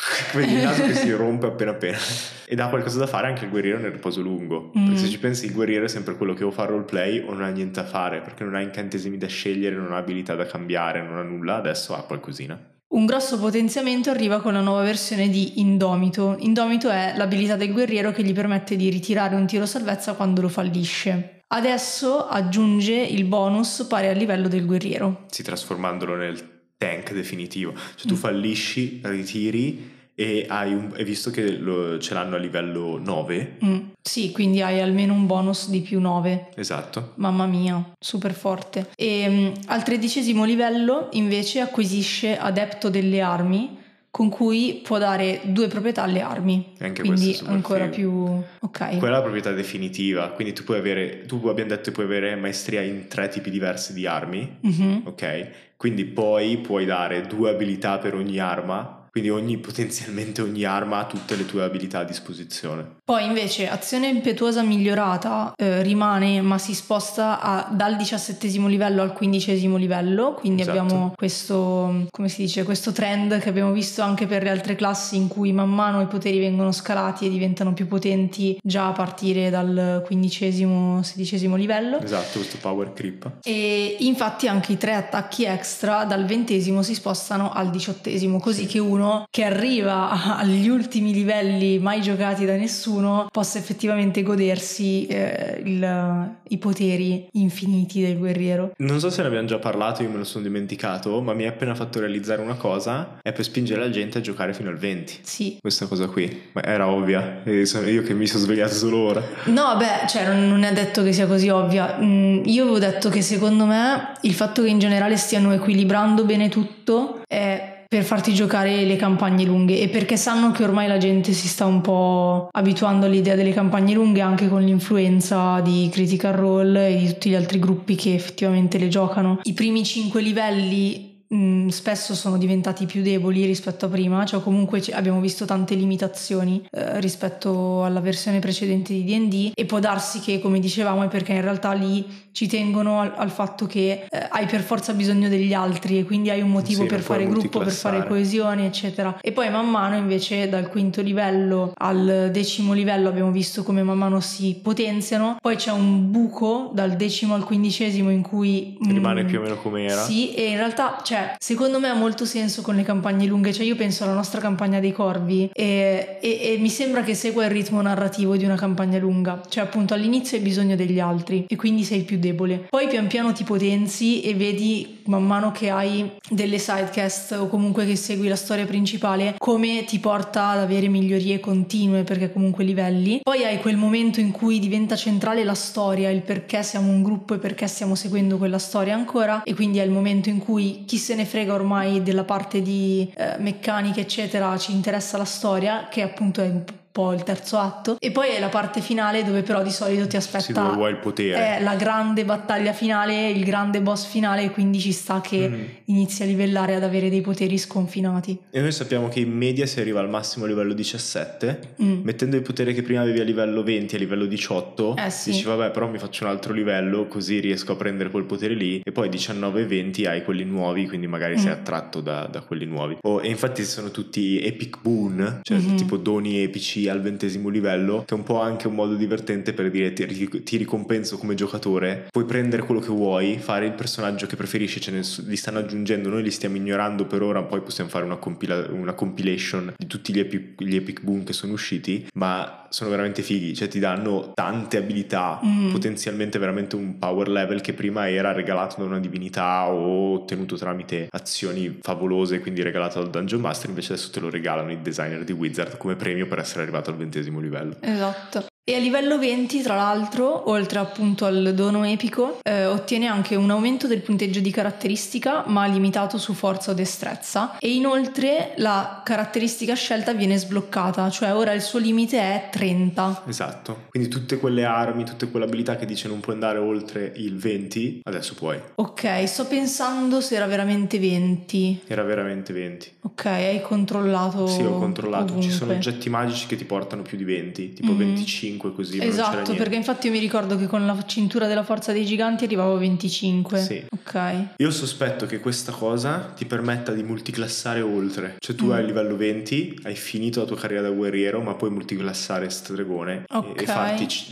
(laughs) Vedi il naso che si rompe appena appena. Ed ha qualcosa da fare anche il guerriero nel riposo lungo. Mm. Perché se ci pensi, il guerriero è sempre quello che o fa roleplay o non ha niente da fare, perché non ha incantesimi da scegliere, non ha abilità da cambiare, non ha nulla. Adesso ha qualcosina. Un grosso potenziamento arriva con la nuova versione di Indomito. Indomito è l'abilità del guerriero che gli permette di ritirare un tiro salvezza quando lo fallisce. Adesso aggiunge il bonus pari al livello del guerriero. Sì, trasformandolo nel tank definitivo. Cioè tu Mm. fallisci, ritiri e hai un... Hai visto che lo- ce l'hanno a livello 9? Mm, Sì, quindi hai almeno un bonus di più 9. Esatto. Mamma mia, super forte. E mm, al tredicesimo livello invece acquisisce Adepto delle armi, con cui può dare due proprietà alle armi. E anche quindi ancora figo. più... Ok. Quella è la proprietà definitiva, quindi tu puoi avere, tu abbiamo detto che puoi avere maestria in tre tipi diversi di armi, Mhm. ok? Quindi poi puoi dare due abilità per ogni arma, quindi ogni, potenzialmente ogni arma ha tutte le tue abilità a disposizione. Poi invece azione impetuosa migliorata eh, rimane ma si sposta a- dal diciassettesimo livello al quindicesimo livello, quindi Esatto. abbiamo questo, come si dice, questo trend che abbiamo visto anche per le altre classi in cui man mano i poteri vengono scalati e diventano più potenti già a partire dal quindicesimo, sedicesimo livello. Esatto, questo power creep. E infatti anche i tre attacchi extra dal ventesimo si spostano al diciottesimo, così che uno che arriva agli ultimi livelli mai giocati da nessuno possa effettivamente godersi eh, il- i poteri infiniti del guerriero. Non so se ne abbiamo già parlato, io me lo sono dimenticato, ma mi ha appena fatto realizzare una cosa, è per spingere la gente a giocare fino al 20. Sì. Questa cosa qui, ma era ovvia, io che mi sono svegliato solo ora. No, beh, cioè non non è detto che sia così ovvia. Mm, io avevo detto che secondo me il fatto che in generale stiano equilibrando bene tutto è per farti giocare le campagne lunghe e perché sanno che ormai la gente si sta un po' abituando all'idea delle campagne lunghe anche con l'influenza di Critical Role e di tutti gli altri gruppi che effettivamente le giocano. I primi 5 livelli mm, spesso sono diventati più deboli rispetto a prima, cioè comunque abbiamo visto tante limitazioni eh, rispetto alla versione precedente di D&D e può darsi che come dicevamo è perché in realtà lì ci tengono al, al fatto che eh, hai per forza bisogno degli altri e quindi hai un motivo Sì, per fare gruppo, per fare coesione eccetera. E poi man mano invece dal quinto livello al decimo livello abbiamo visto come man mano si potenziano. Poi c'è un buco dal decimo al quindicesimo in cui mm, Rimane più o meno come era. sì, e in realtà, cioè, secondo me ha molto senso con le campagne lunghe. Cioè, io penso alla nostra campagna dei corvi e, e- e mi sembra che segua il ritmo narrativo di una campagna lunga. Cioè, appunto, all'inizio hai bisogno degli altri e quindi sei più debole. Poi pian piano ti potenzi e vedi man mano che hai delle sidecast o comunque che segui la storia principale come ti porta ad avere migliorie continue perché comunque livelli. Poi hai quel momento in cui diventa centrale la storia, il perché siamo un gruppo e perché stiamo seguendo quella storia ancora e quindi è il momento in cui chi se ne frega ormai della parte di eh, meccanica eccetera, ci interessa la storia che appunto è po' il terzo atto e poi è la parte finale dove però di solito ti aspetta Sì, dove vuoi il potere. è la grande battaglia finale, il grande boss finale quindi ci sta che Mm. inizi a livellare ad avere dei poteri sconfinati. E noi sappiamo che in media si arriva al massimo livello 17, Mm. mettendo il potere che prima avevi a livello 20 a livello 18, Eh sì. dici vabbè però mi faccio un altro livello così riesco a prendere quel potere lì e poi 19 e 20 hai quelli nuovi quindi magari sei Mm. attratto da, da quelli nuovi. Oh, e infatti sono tutti epic boon, cioè Mhm. tipo doni epici al ventesimo livello, che è un po' anche un modo divertente per dire ti, ti ricompenso come giocatore, puoi prendere quello che vuoi, fare il personaggio che preferisci, ce ne li stanno aggiungendo, noi li stiamo ignorando per ora, poi possiamo fare una, compila- una compilation di tutti gli epic, gli epic boon che sono usciti, ma sono veramente fighi, cioè ti danno tante abilità, Mm. potenzialmente veramente un power level che prima era regalato da una divinità o ottenuto tramite azioni favolose, quindi regalato dal Dungeon Master, invece adesso te lo regalano i designer di Wizard come premio per essere arrivato al ventesimo livello. Esatto. E a livello 20, tra l'altro, oltre appunto al dono epico, eh, ottiene anche un aumento del punteggio di caratteristica, ma limitato su forza o destrezza. E inoltre la caratteristica scelta viene sbloccata, cioè ora il suo limite è 30. Esatto. Quindi tutte quelle armi, tutte quelle abilità che dice non puoi andare oltre il 20, adesso puoi. Ok, sto pensando se era veramente 20. Era veramente 20. Ok, hai controllato. Sì, ho controllato. ovunque. Ci sono oggetti magici che ti portano più di 20, tipo Mhm. 25 così. ma non c'era Esatto, perché infatti io mi ricordo che con la cintura della forza dei giganti arrivavo a 25. Sì. Ok. Io sospetto che questa cosa ti permetta di multiclassare oltre. Cioè tu Mm. hai il livello 20, hai finito la tua carriera da guerriero, ma puoi multiclassare stregone e- Ok. e, farti c-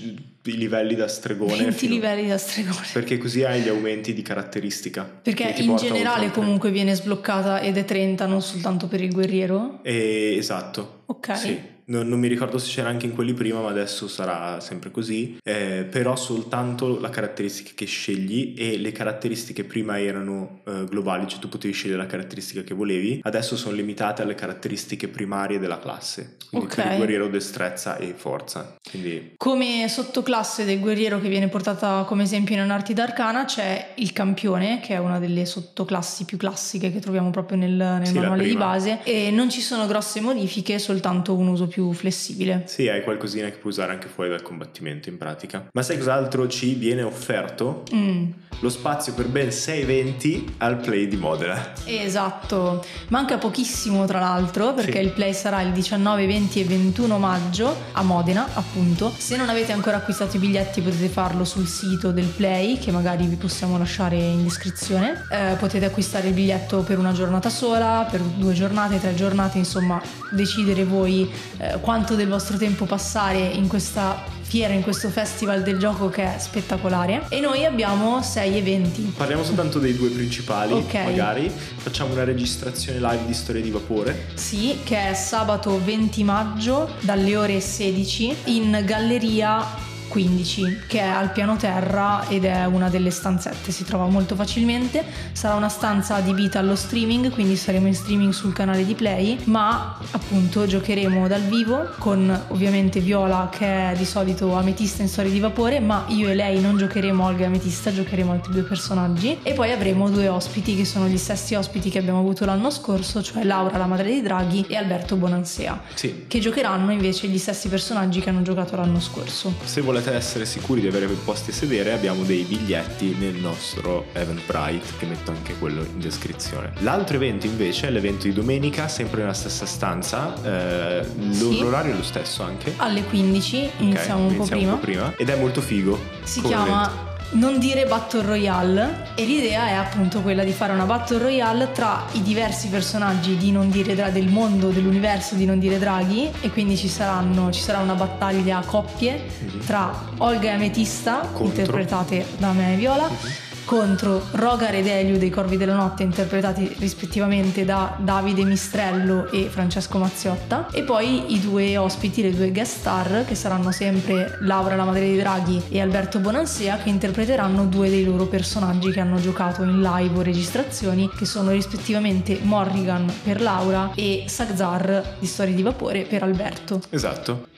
i livelli da stregone. 20 fino- livelli da stregone. Perché così hai gli aumenti di caratteristica. Perché in generale comunque viene sbloccata ed è 30, non soltanto per il guerriero. Eh, esatto. Ok. Sì. Non, non mi ricordo se c'era anche in quelli prima, ma adesso sarà sempre così. Eh, però soltanto la caratteristica che scegli e le caratteristiche prima erano eh, globali, cioè tu potevi scegliere la caratteristica che volevi, adesso sono limitate alle caratteristiche primarie della classe. Quindi Ok. per il guerriero destrezza e forza. Quindi Come sottoclasse del guerriero che viene portata come esempio in Anarti d'Arcana c'è il campione, che è una delle sottoclassi più classiche che troviamo proprio nel, nel Sì, manuale di base e non ci sono grosse modifiche, soltanto un uso più flessibile. sì, hai qualcosina che puoi usare anche fuori dal combattimento in pratica. Ma sai cos'altro ci viene offerto? Mm, Lo spazio per ben 6 eventi al play di Modena. esatto, manca pochissimo tra l'altro perché Sì. il play sarà il 19, 20 e 21 maggio a Modena appunto. Se non avete ancora acquistato i biglietti potete farlo sul sito del play che magari vi possiamo lasciare in descrizione. Eh, potete acquistare il biglietto per una giornata sola, per due giornate, tre giornate, insomma decidere voi eh, quanto del vostro tempo passare in questa fiera, in questo festival del gioco che è spettacolare. E noi abbiamo sei eventi. Parliamo soltanto dei due principali, Ok. magari. Facciamo una registrazione live di Storia di Vapore. Sì, che è sabato 20 maggio dalle ore 16 in Galleria 15, che è al piano terra ed è una delle stanzette, si trova molto facilmente. Sarà una stanza adibita allo streaming, quindi saremo in streaming sul canale di Play, ma appunto giocheremo dal vivo con ovviamente Viola che è di solito ametista in storia di vapore, ma io e lei non giocheremo Olga ametista, giocheremo altri due personaggi e poi avremo due ospiti che sono gli stessi ospiti che abbiamo avuto l'anno scorso, cioè Laura la madre dei draghi e Alberto Bonansea, Sì. che giocheranno invece gli stessi personaggi che hanno giocato l'anno scorso. Se volete essere sicuri di avere posti a sedere, abbiamo dei biglietti nel nostro Eventbrite, che metto anche quello in descrizione. L'altro evento invece è l'evento di domenica, sempre nella stessa stanza. eh, Sì. L'orario è lo stesso anche. Alle 15 iniziamo, un, po iniziamo prima. Ed è molto figo. Si chiama evento. Non dire Battle Royale e l'idea è appunto quella di fare una Battle Royale tra i diversi personaggi di Non dire Dra- del mondo, dell'universo di Non dire Draghi e quindi ci, saranno, ci sarà una battaglia a coppie tra Olga e Ametista, Contro. interpretate da me e Viola. Contro Rogar ed Elio dei Corvi della Notte, interpretati rispettivamente da Davide Mistrello e Francesco Mazziotta, e poi i due ospiti, le due guest star, che saranno sempre Laura la Madre dei Draghi e Alberto Bonansea, che interpreteranno due dei loro personaggi che hanno giocato in live o registrazioni, che sono rispettivamente Morrigan per Laura e Sagzar di Storie di Vapore per Alberto. Esatto.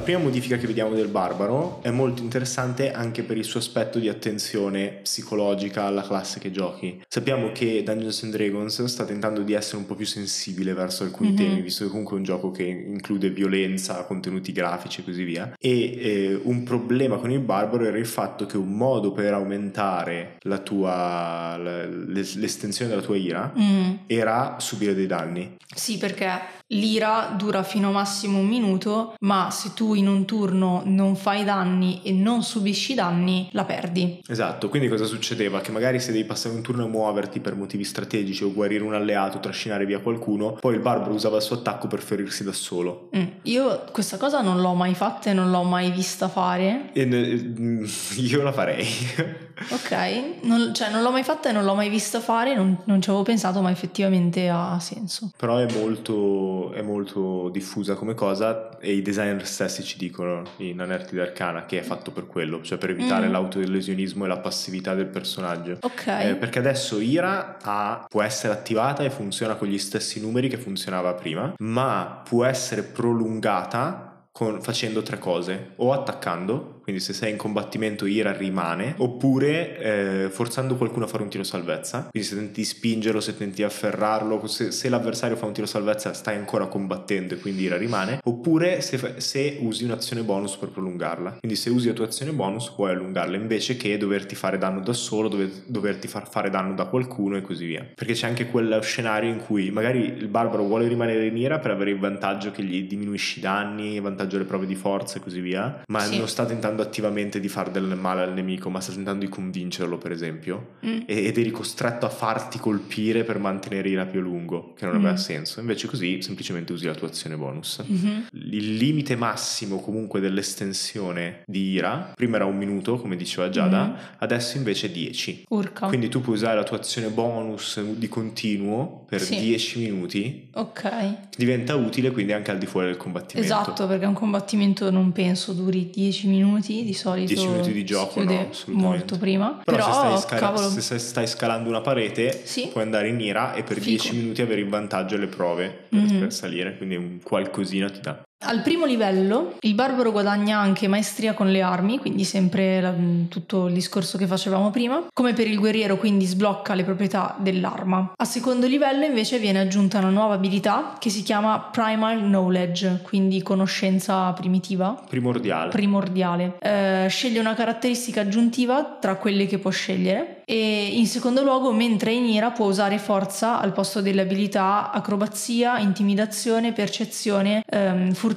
La prima modifica che vediamo del barbaro è molto interessante anche per il suo aspetto di attenzione psicologica alla classe che giochi. Sappiamo che Dungeons and Dragons sta tentando di essere un po' più sensibile verso alcuni Mhm. temi, visto che comunque è un gioco che include violenza, contenuti grafici e così via. E eh, un problema con il barbaro era il fatto che un modo per aumentare la tua, la- l'es- l'estensione della tua ira Mm. era subire dei danni. Sì, perché l'ira dura fino a massimo un minuto, ma se tu in un turno non fai danni e non subisci danni, la perdi. Esatto, quindi cosa succedeva? Che magari se devi passare un turno a muoverti per motivi strategici o guarire un alleato, trascinare via qualcuno, poi il barbaro usava il suo attacco per ferirsi da solo. Mm. Io questa cosa non l'ho mai fatta e non l'ho mai vista fare. E ne- mm, (laughs) io la farei. (laughs) Ok, non, cioè non l'ho mai fatta e non l'ho mai vista fare, non, non ci avevo pensato, ma effettivamente ha senso. Però è molto molto, è molto diffusa come cosa e i designer stessi ci dicono in Anerti d'Arcana che è fatto per quello, cioè per evitare Mm. l'autolesionismo e la passività del personaggio. Ok. Eh, perché adesso Ira ha- può essere attivata e funziona con gli stessi numeri che funzionava prima, ma può essere prolungata con- facendo tre cose: o attaccando, quindi se sei in combattimento Ira rimane, oppure eh, forzando qualcuno a fare un tiro salvezza. Quindi se tenti di spingerlo, se tenti di afferrarlo, se, se l'avversario fa un tiro salvezza stai ancora combattendo e quindi Ira rimane, oppure se, se usi un'azione bonus per prolungarla. Quindi se usi la tua azione bonus puoi allungarla invece che doverti fare danno da solo, dover- doverti far fare danno da qualcuno e così via. Perché c'è anche quello scenario in cui magari il barbaro vuole rimanere in ira per avere il vantaggio che gli diminuisci i danni, vantaggio alle prove di forza e così via, ma Sì. non sta tentando attivamente di fare del male al nemico, ma sta tentando di convincerlo, per esempio, Mm. ed eri costretto a farti colpire per mantenere ira più a lungo, che non aveva Mm. senso. Invece così semplicemente usi la tua azione bonus. Mhm. Il limite massimo comunque dell'estensione di ira, prima era un minuto, come diceva Giada, Mhm. adesso invece è 10. Urca. Quindi tu puoi usare la tua azione bonus di continuo per Sì. 10 minuti, Ok. diventa utile quindi anche al di fuori del combattimento. Esatto, perché un combattimento non penso duri 10 minuti, di solito 10 minuti di gioco, no, molto prima. Però, Però, se, stai cavolo, se stai- scalando una parete Sì. puoi andare in ira e per Figo. 10 minuti avere il vantaggio alle prove Mhm. per salire, quindi un qualcosina ti dà. Al primo livello il barbaro guadagna anche maestria con le armi, quindi sempre la- tutto il discorso che facevamo prima. Come per il guerriero, quindi sblocca le proprietà dell'arma. A secondo livello invece viene aggiunta una nuova abilità che si chiama Primal Knowledge, quindi conoscenza primitiva. Primordiale. primordiale. Eh, sceglie una caratteristica aggiuntiva tra quelle che può scegliere e in secondo luogo, mentre è in ira, può usare forza al posto delle abilità acrobazia, intimidazione, percezione, ehm, furtività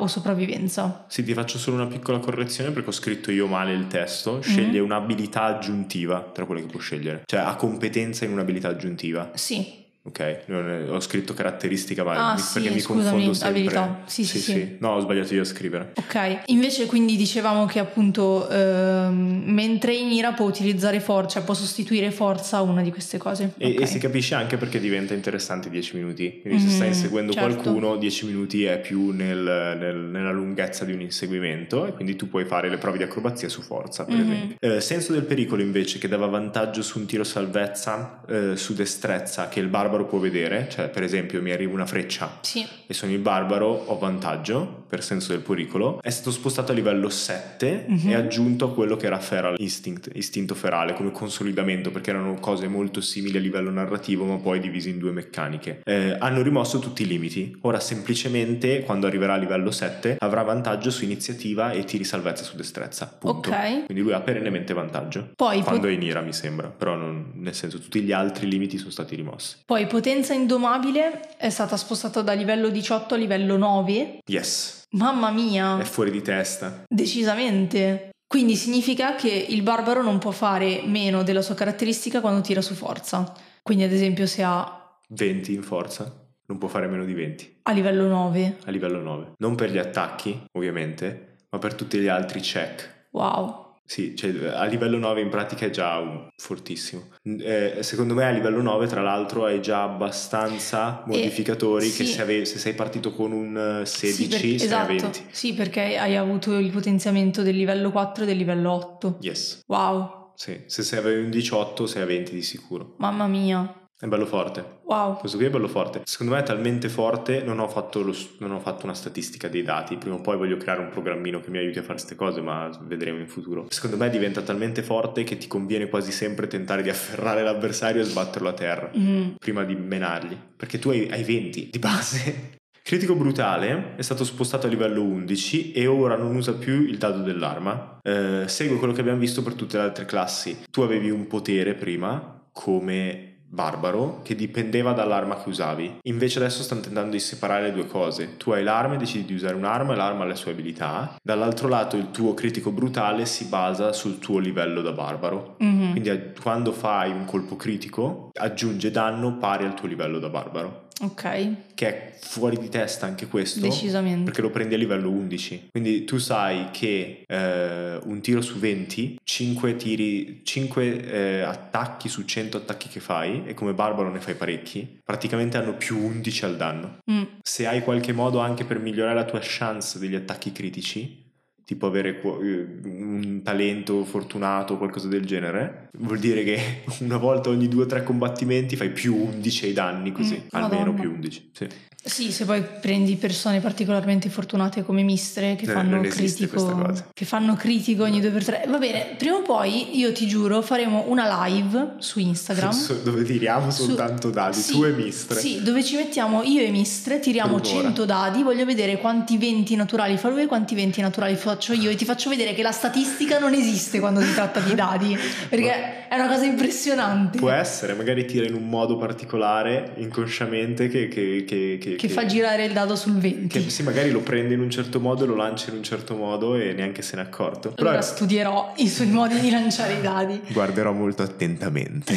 o sopravvivenza. Sì, ti faccio solo una piccola correzione perché ho scritto io male il testo. Sceglie Mhm. un'abilità aggiuntiva tra quelle che può scegliere, cioè ha competenza in un'abilità aggiuntiva. Sì, Ok, Non ho scritto caratteristica, ma Ah, sì, perché mi scusami, confondo sempre. abilità. Sì, sì, sì. No, ho sbagliato io a scrivere. ok. Invece quindi dicevamo che appunto ehm, mentre in ira può utilizzare forza, può sostituire forza a una di queste cose. E, Ok. e si capisce anche perché diventa interessante 10 minuti. Quindi se Mhm, stai inseguendo certo. qualcuno, 10 minuti è più nel- nel- nella lunghezza di un inseguimento e quindi tu puoi fare le prove di acrobazia su forza, per Mhm. esempio. Eh, senso del pericolo invece che dava vantaggio su un tiro salvezza, eh, su destrezza che il barbaro può vedere, cioè per esempio mi arriva una freccia Sì. e sono il barbaro, ho vantaggio per senso del pericolo, è stato spostato a livello 7 Mhm. e aggiunto a quello che era feral instinct, istinto ferale come consolidamento perché erano cose molto simili a livello narrativo ma poi divisi in due meccaniche. Eh, hanno rimosso tutti i limiti, ora semplicemente quando arriverà a livello 7 avrà vantaggio su iniziativa e tiri salvezza su destrezza. Punto. Ok. Quindi lui ha perennemente vantaggio. Poi, po- Quando è in ira mi sembra, però non- nel senso tutti gli altri limiti sono stati rimossi. Poi potenza indomabile è stata spostata da livello 18 a livello 9. Yes, Mamma mia, è fuori di testa. decisamente. Quindi significa che il barbaro non può fare meno della sua caratteristica quando tira su forza. Quindi ad esempio se ha 20 in forza, non può fare meno di 20 a livello 9. a livello 9. Non per gli attacchi, ovviamente, ma per tutti gli altri check. Wow. Sì, cioè, a livello 9 in pratica è già un- fortissimo. Eh, secondo me a livello 9, tra l'altro, hai già abbastanza modificatori che sì. se, ave- se sei partito con un eh, 16 Sì, per- sei a esatto. 20. Sì, perché hai avuto il potenziamento del livello 4 e del livello 8. Yes. Wow. Sì, se sei avevi un 18 sei a 20 di sicuro. Mamma mia. È bello forte. Wow. Questo qui è bello forte. Secondo me è talmente forte, non ho, fatto lo non ho fatto una statistica dei dati. Prima o poi voglio creare un programmino che mi aiuti a fare queste cose, ma vedremo in futuro. Secondo me diventa talmente forte che ti conviene quasi sempre tentare di afferrare l'avversario e sbatterlo a terra Mm. prima di menargli. Perché tu hai, hai 20 di base. (laughs) Critico brutale è stato spostato a livello 11 e ora non usa più il dado dell'arma. Eh, segue quello che abbiamo visto per tutte le altre classi. Tu avevi un potere prima come barbaro che dipendeva dall'arma che usavi. Invece adesso stanno tentando di separare le due cose. Tu hai l'arma e decidi di usare un'arma e l'arma ha le sue abilità. Dall'altro lato il tuo critico brutale si basa sul tuo livello da barbaro. Mhm. Quindi eh, quando fai un colpo critico aggiunge danno pari al tuo livello da barbaro. Ok, che è fuori di testa anche questo. decisamente. Perché lo prendi a livello 11. Quindi tu sai che eh, un tiro su 20, 5 tiri, 5 attacchi su 100 attacchi che fai, e come barbaro ne fai parecchi, praticamente hanno più 11 al danno. Mm, Se hai qualche modo anche per migliorare la tua chance degli attacchi critici, tipo avere eh, un talento fortunato o qualcosa del genere, vuol dire che (laughs) una volta ogni 2 o 3 combattimenti fai più 11 ai danni così, Mm, almeno Madonna. più 11. Sì. Sì, se poi prendi persone particolarmente fortunate come Mistre che Eh, fanno critico che fanno critico ogni due per tre. Va bene, prima o poi io ti giuro faremo una live su Instagram. So- dove tiriamo Su- soltanto dadi, Sì, tu e Mistre. Sì, dove ci mettiamo io e Mistre, tiriamo Per un'ora. 100 dadi, voglio vedere quanti 20 naturali fa lui e quanti 20 naturali faccio io e ti faccio vedere che la statistica non esiste quando si tratta di dadi, (laughs) perché è una cosa impressionante. Può essere, magari tira in un modo particolare, inconsciamente, che, che, che, che- fa girare il dado sul 20. che sì, magari lo prende in un certo modo e lo lancia in un certo modo e neanche se n'è accorto. Però Allora studierò i suoi modi di lanciare i dadi guarderò molto attentamente.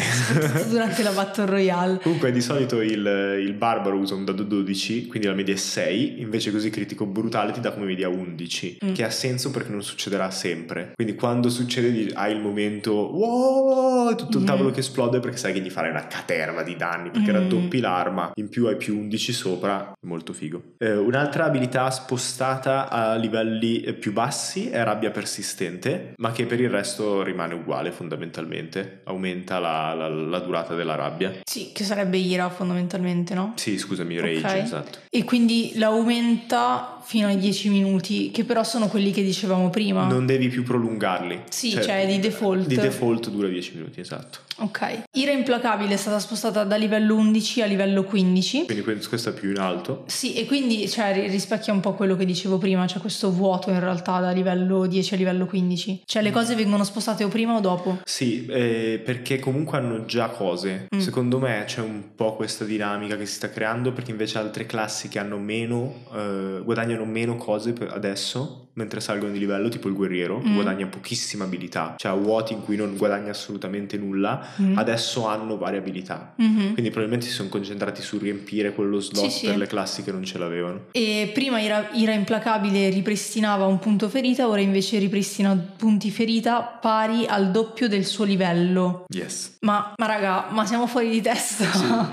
durante la Battle Royale. Comunque di solito il, il barbaro usa un dado 12, quindi la media è 6, invece così critico brutale ti dà come media 11, Mm. che ha senso perché non succederà sempre. Quindi quando succede hai il momento wow, tutto il Mm. tavolo che esplode perché sai che gli farai una caterva di danni, perché Mm. raddoppi l'arma, in più hai più 11 sopra, molto figo. Eh, un'altra abilità spostata a livelli eh, più bassi è rabbia persistente, ma che per il resto rimane uguale fondamentalmente, aumenta la- la- la durata della rabbia. Sì, che sarebbe ira fondamentalmente, no? Sì, scusami, rage, Ok. esatto. E quindi l'aumenta fino ai 10 minuti, che però sono quelli che dicevamo prima. Non devi più prolungarli. Sì, cioè, di default. Di default dura 10 minuti, esatto. Ok. Ira implacabile è stata spostata da livello 11 a livello 15. Quindi que- questo è più in alto. Sì, e quindi cioè, ri- rispecchia un po' quello che dicevo prima, c'è questo vuoto in realtà da livello 10 a livello 15. Cioè le cose vengono spostate o prima o dopo. Sì, eh, perché comunque hanno già cose. Mm. Secondo me c'è un po' questa dinamica che si sta creando perché invece altre classi che hanno meno, eh, guadagnano meno cose per adesso, mentre salgono di livello, tipo il guerriero, Mm. guadagna pochissima abilità, cioè vuoti in cui non guadagna assolutamente nulla, Mm. adesso hanno varie abilità. Mhm. Quindi probabilmente si sono concentrati su riempire quello slot Sì, sì. per le classi che non ce l'avevano. E prima Ira, Ira implacabile ripristinava un punto ferita, ora invece ripristina punti ferita pari al doppio del suo livello. Yes. Ma, ma raga, ma siamo fuori di testa.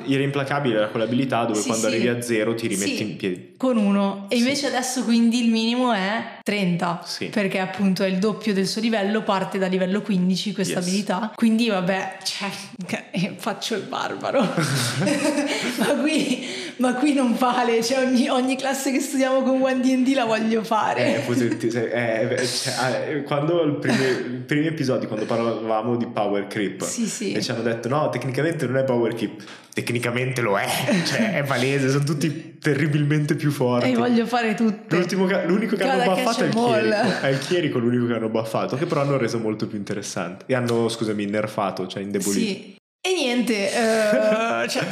Sì, era implacabile era quell'abilità dove Sì, quando sì. arrivi a zero ti rimetti Sì. in piedi. Con uno. E Sì. invece adesso quindi il minimo è 30. Sì. Perché appunto è il doppio del suo livello, parte da livello 15 questa Yes. abilità. Quindi vabbè, cioè, (laughs) eh, faccio il barbaro. (laughs) ma, qui, ma qui non vale, cioè ogni, ogni classe che studiamo con One D&D la voglio fare. Eh, potete- se- eh, cioè, eh, quando il primi, i primi episodi, quando parlavamo di power creep, Sì, sì. e ci hanno detto no, tecnicamente non è power creep, tecnicamente lo è, cioè è palese, sono tutti terribilmente più forti. E voglio fare. L'ultimo ca- l'unico che Guarda hanno che buffato è il chierico. (laughs) È il chierico l'unico che hanno buffato, che però hanno reso molto più interessante. E hanno, scusami, nerfato, cioè indebolito. Sì. E niente, eh, cioè, (laughs)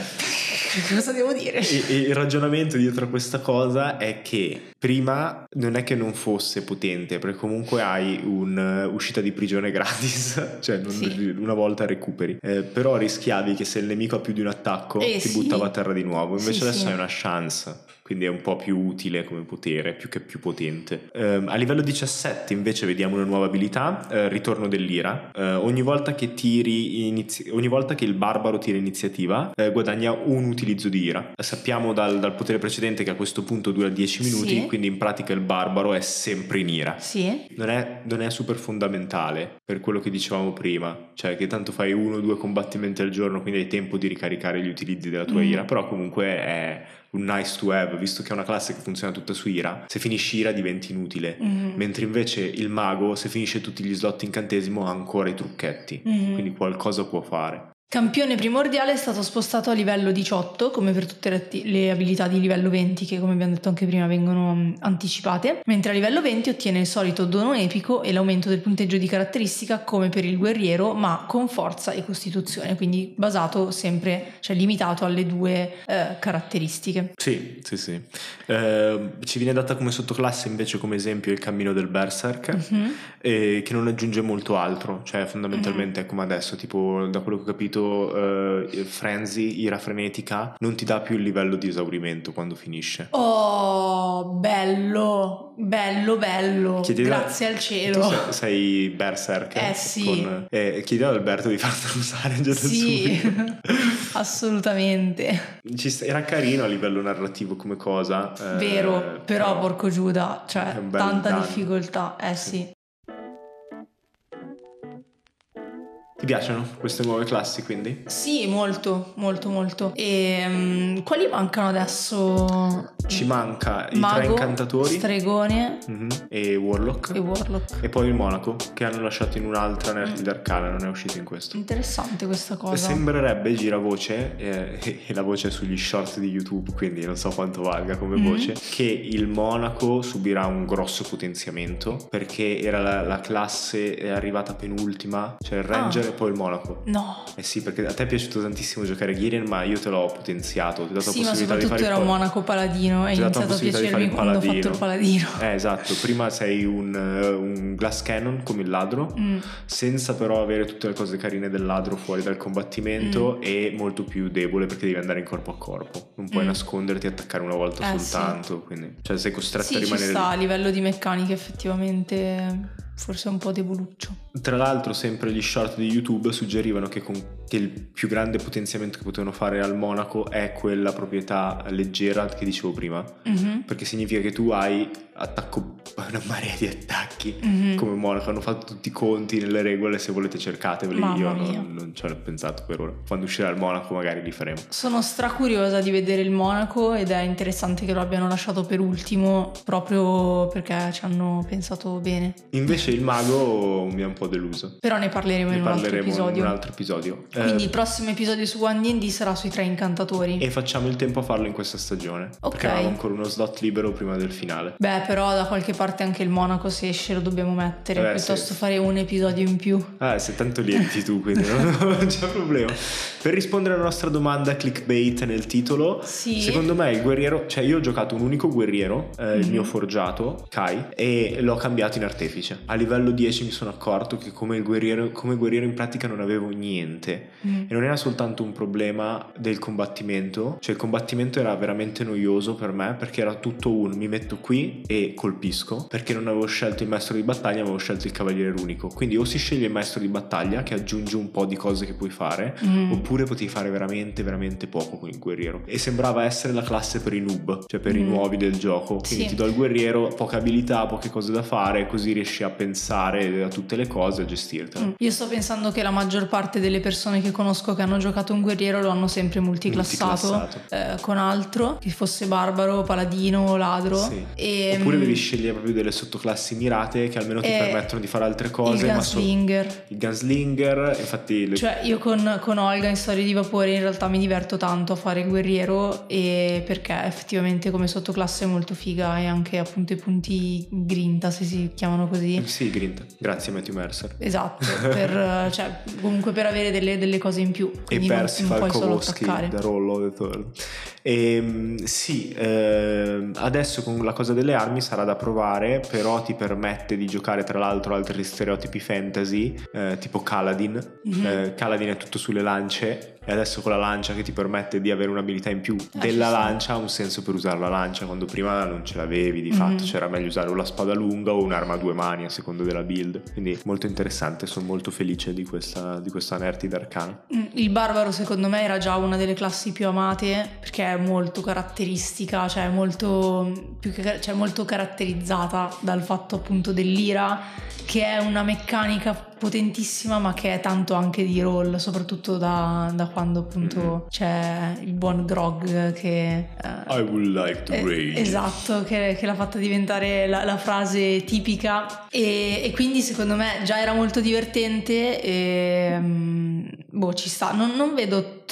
(laughs) cosa devo dire? E, e il ragionamento dietro a questa cosa è che prima non è che non fosse potente, perché comunque hai un'uscita di prigione gratis, (laughs) cioè non- Sì. una volta recuperi, Eh, però rischiavi che se il nemico ha più di un attacco Eh, ti sì. buttava a terra di nuovo, invece Sì, adesso hai una chance. Quindi è un po' più utile come potere, più che più potente. Ehm, a livello 17 invece vediamo una nuova abilità, eh, ritorno dell'ira. Eh, ogni volta che tiri inizi- ogni volta che il barbaro tira iniziativa, eh, guadagna un utilizzo di ira. Sappiamo dal, dal potere precedente che a questo punto dura 10 minuti, Sì. quindi in pratica il barbaro è sempre in ira. Sì, Non è, non è super fondamentale per quello che dicevamo prima, cioè che tanto fai uno o due combattimenti al giorno, quindi hai tempo di ricaricare gli utilizzi della tua Mm. ira, però comunque è un nice to have, visto che è una classe che funziona tutta su ira, se finisci ira diventi inutile. Mhm. Mentre invece il mago, se finisce tutti gli slot incantesimo, ha ancora i trucchetti, Mhm. quindi qualcosa può fare. Campione primordiale è stato spostato a livello 18, come per tutte le, atti- le abilità di livello 20 che come abbiamo detto anche prima vengono mm, anticipate, mentre a livello 20 ottiene il solito dono epico e l'aumento del punteggio di caratteristica come per il guerriero, ma con forza e costituzione, quindi basato sempre, cioè limitato alle due eh, caratteristiche. Sì, sì, sì. Eh, ci viene data come sottoclasse invece come esempio il cammino del berserk. Mhm. eh, che non aggiunge molto altro, cioè fondamentalmente è come adesso, tipo da quello che ho capito preferito eh, Frenzy, Ira Frenetica, non ti dà più il livello di esaurimento quando finisce. Oh, bello, bello, bello. Chiedilo- Grazie al cielo. sei, sei Berserk. Eh, sì. Con, eh, chiedi ad Alberto di (laughs) fartelo usare già Sì, (laughs) assolutamente. Sta- era carino a livello narrativo come cosa. eh, Vero, però porco Giuda, cioè tanta danno. difficoltà. Eh sì. Ti piacciono queste nuove classi quindi? Sì, molto, molto, molto. E mm, quali mancano adesso? Ci manca i Mago, tre incantatori Stregone mhm, e Warlock. e Warlock. E poi il monaco che hanno lasciato in un'altra Nerd Arcana, non è uscito in questo. Interessante questa cosa. Sembrerebbe giravoce, eh, (laughs) e la voce è sugli short di YouTube, quindi non so quanto valga come Mhm. voce, che il monaco subirà un grosso potenziamento perché era la, la classe è arrivata penultima, cioè il ranger Ah. E poi il monaco. No. Eh sì, perché a te è piaciuto tantissimo giocare Gideon, ma io te l'ho potenziato, ti ho dato Sì, la ma possibilità di soprattutto fare il era un po- monaco paladino e è iniziato a piacermi quando ho fatto il paladino. Eh, esatto, prima sei un, eh, un glass cannon come il ladro, Mm. senza però avere tutte le cose carine del ladro fuori dal combattimento Mm. e molto più debole perché devi andare in corpo a corpo. Non puoi Mm. nasconderti e attaccare una volta Eh, soltanto, quindi cioè sei costretto a Sì, ci rimanere sta, lì. a livello di meccanica effettivamente forse è un po' deboluccio. Tra l'altro, sempre gli short di YouTube suggerivano che, con- che il più grande potenziamento che potevano fare al monaco è quella proprietà leggera che dicevo prima. Mhm, Perché significa che tu hai attacco (laughs) una marea di attacchi mhm. come monaco. Hanno fatto tutti i conti nelle regole. Se volete, cercateveli. Mamma Io non, non ci ho pensato per ora. Quando uscirà il monaco, magari li faremo. Sono stracuriosa di vedere il monaco ed è interessante che lo abbiano lasciato per ultimo proprio perché ci hanno pensato bene. Invece, il mago mi ha un po' deluso. Però ne parleremo Ne in un altro parleremo episodio. in un altro episodio. Eh, Quindi il prossimo episodio su One D&D sarà sui tre incantatori. e facciamo il tempo a farlo in questa stagione. Ok. Perché avevamo ancora uno slot libero prima del finale. Beh, però da qualche parte anche il monaco se esce lo dobbiamo mettere, Eh, piuttosto sì. fare un episodio in più. Ah, se tanto li editi tu, quindi non, (laughs) non c'è problema. Per rispondere alla nostra domanda clickbait nel titolo, Sì. secondo me il guerriero, cioè io ho giocato un unico guerriero, eh, il Mhm. mio forgiato, Kai, e l'ho cambiato in artefice. A livello 10 mi sono accorto che come, guerriero, come guerriero in pratica non avevo niente. Mm. E non era soltanto un problema del combattimento, cioè il combattimento era veramente noioso per me perché era tutto un mi metto qui e colpisco, perché non avevo scelto il maestro di battaglia, avevo scelto il cavaliere unico. Quindi o si sceglie il maestro di battaglia che aggiunge un po' di cose che puoi fare, Mm. oppure potevi fare veramente veramente poco con il guerriero. E sembrava essere la classe per i noob, cioè per i Mm. nuovi del gioco. Quindi Sì. ti do il guerriero, poche abilità, poche cose da fare, così riesci a pensare a tutte le cose e a gestirtele. Mm. Io sto pensando che la maggior parte delle persone che conosco che hanno giocato un guerriero lo hanno sempre multiclassato, Multiclassato. eh, con altro, che fosse barbaro, paladino, ladro. Sì. E, Oppure mm, devi scegliere proprio delle sottoclassi mirate che almeno ti E permettono di fare altre il cose. so- gunslinger. il gunslinger, infatti, le- Cioè, io con, con Olga in Storie di Vapore in realtà mi diverto tanto a fare il guerriero e perché effettivamente come sottoclasse è molto figa e anche appunto i punti grinta, se si chiamano così. sì, Grint, grazie Matthew Mercer. Esatto, (laughs) per, cioè, comunque per avere delle, delle cose in più. E solo Falkowski da Rollo the Third. Ehm, sì, ehm, adesso con la cosa delle armi sarà da provare, però ti permette di giocare tra l'altro altri stereotipi fantasy, eh, tipo Kaladin. Mhm. Eh, Kaladin è tutto sulle lance e adesso con la lancia che ti permette di avere un'abilità in più ci della lancia ha un senso per usare la lancia quando prima non ce l'avevi di Mhm. fatto, c'era meglio usare o la spada lunga o un'arma a due mani a seconda della build. Quindi molto interessante, sono molto felice di questa, di questa Nertid Arcana. Mm, Il barbaro secondo me era già una delle classi più amate perché è molto caratteristica, cioè molto, più che- cioè molto caratterizzata dal fatto appunto dell'ira che è una meccanica potentissima ma che è tanto anche di roll, soprattutto da, da quando appunto c'è il buon Grog che... eh, I would like to eh, rage. Esatto, che, che l'ha fatta diventare la, la frase tipica. E, e quindi secondo me già era molto divertente e mm, boh ci sta, non, non vedo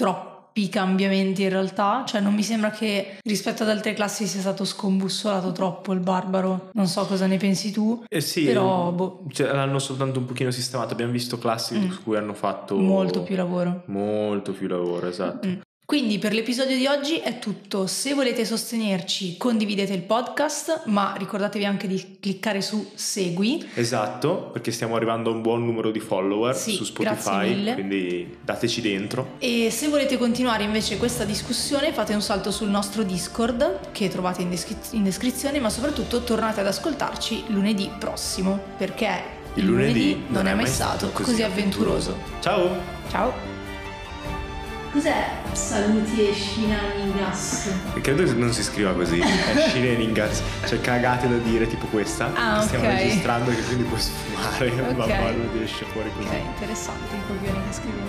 troppi cambiamenti in realtà, cioè non mi sembra che rispetto ad altre classi sia stato scombussolato troppo il barbaro, non so cosa ne pensi tu, Eh sì, però boh, cioè, l'hanno soltanto un pochino sistemato. Abbiamo visto classi Mm. su cui hanno fatto molto più lavoro. molto più lavoro, esatto. Mm. Quindi per l'episodio di oggi è tutto. Se volete sostenerci, condividete il podcast, ma ricordatevi anche di cliccare su segui. Esatto, perché stiamo arrivando a un buon numero di follower Sì, su Spotify, quindi dateci dentro. E se volete continuare invece questa discussione, fate un salto sul nostro Discord che trovate in, descri- in descrizione, ma soprattutto tornate ad ascoltarci lunedì prossimo, perché Il lunedì non è mai stato così avventuroso. Ciao! Ciao! Cos'è saluti e scina? Credo che non si scriva così, (laughs) eh, è scina. Cioè cagate da dire tipo questa. Ah, che stiamo okay. registrando che quindi puoi sfumare. Okay. (laughs) Man mano ti esce fuori così. Ok, interessante il coglione che scrivo.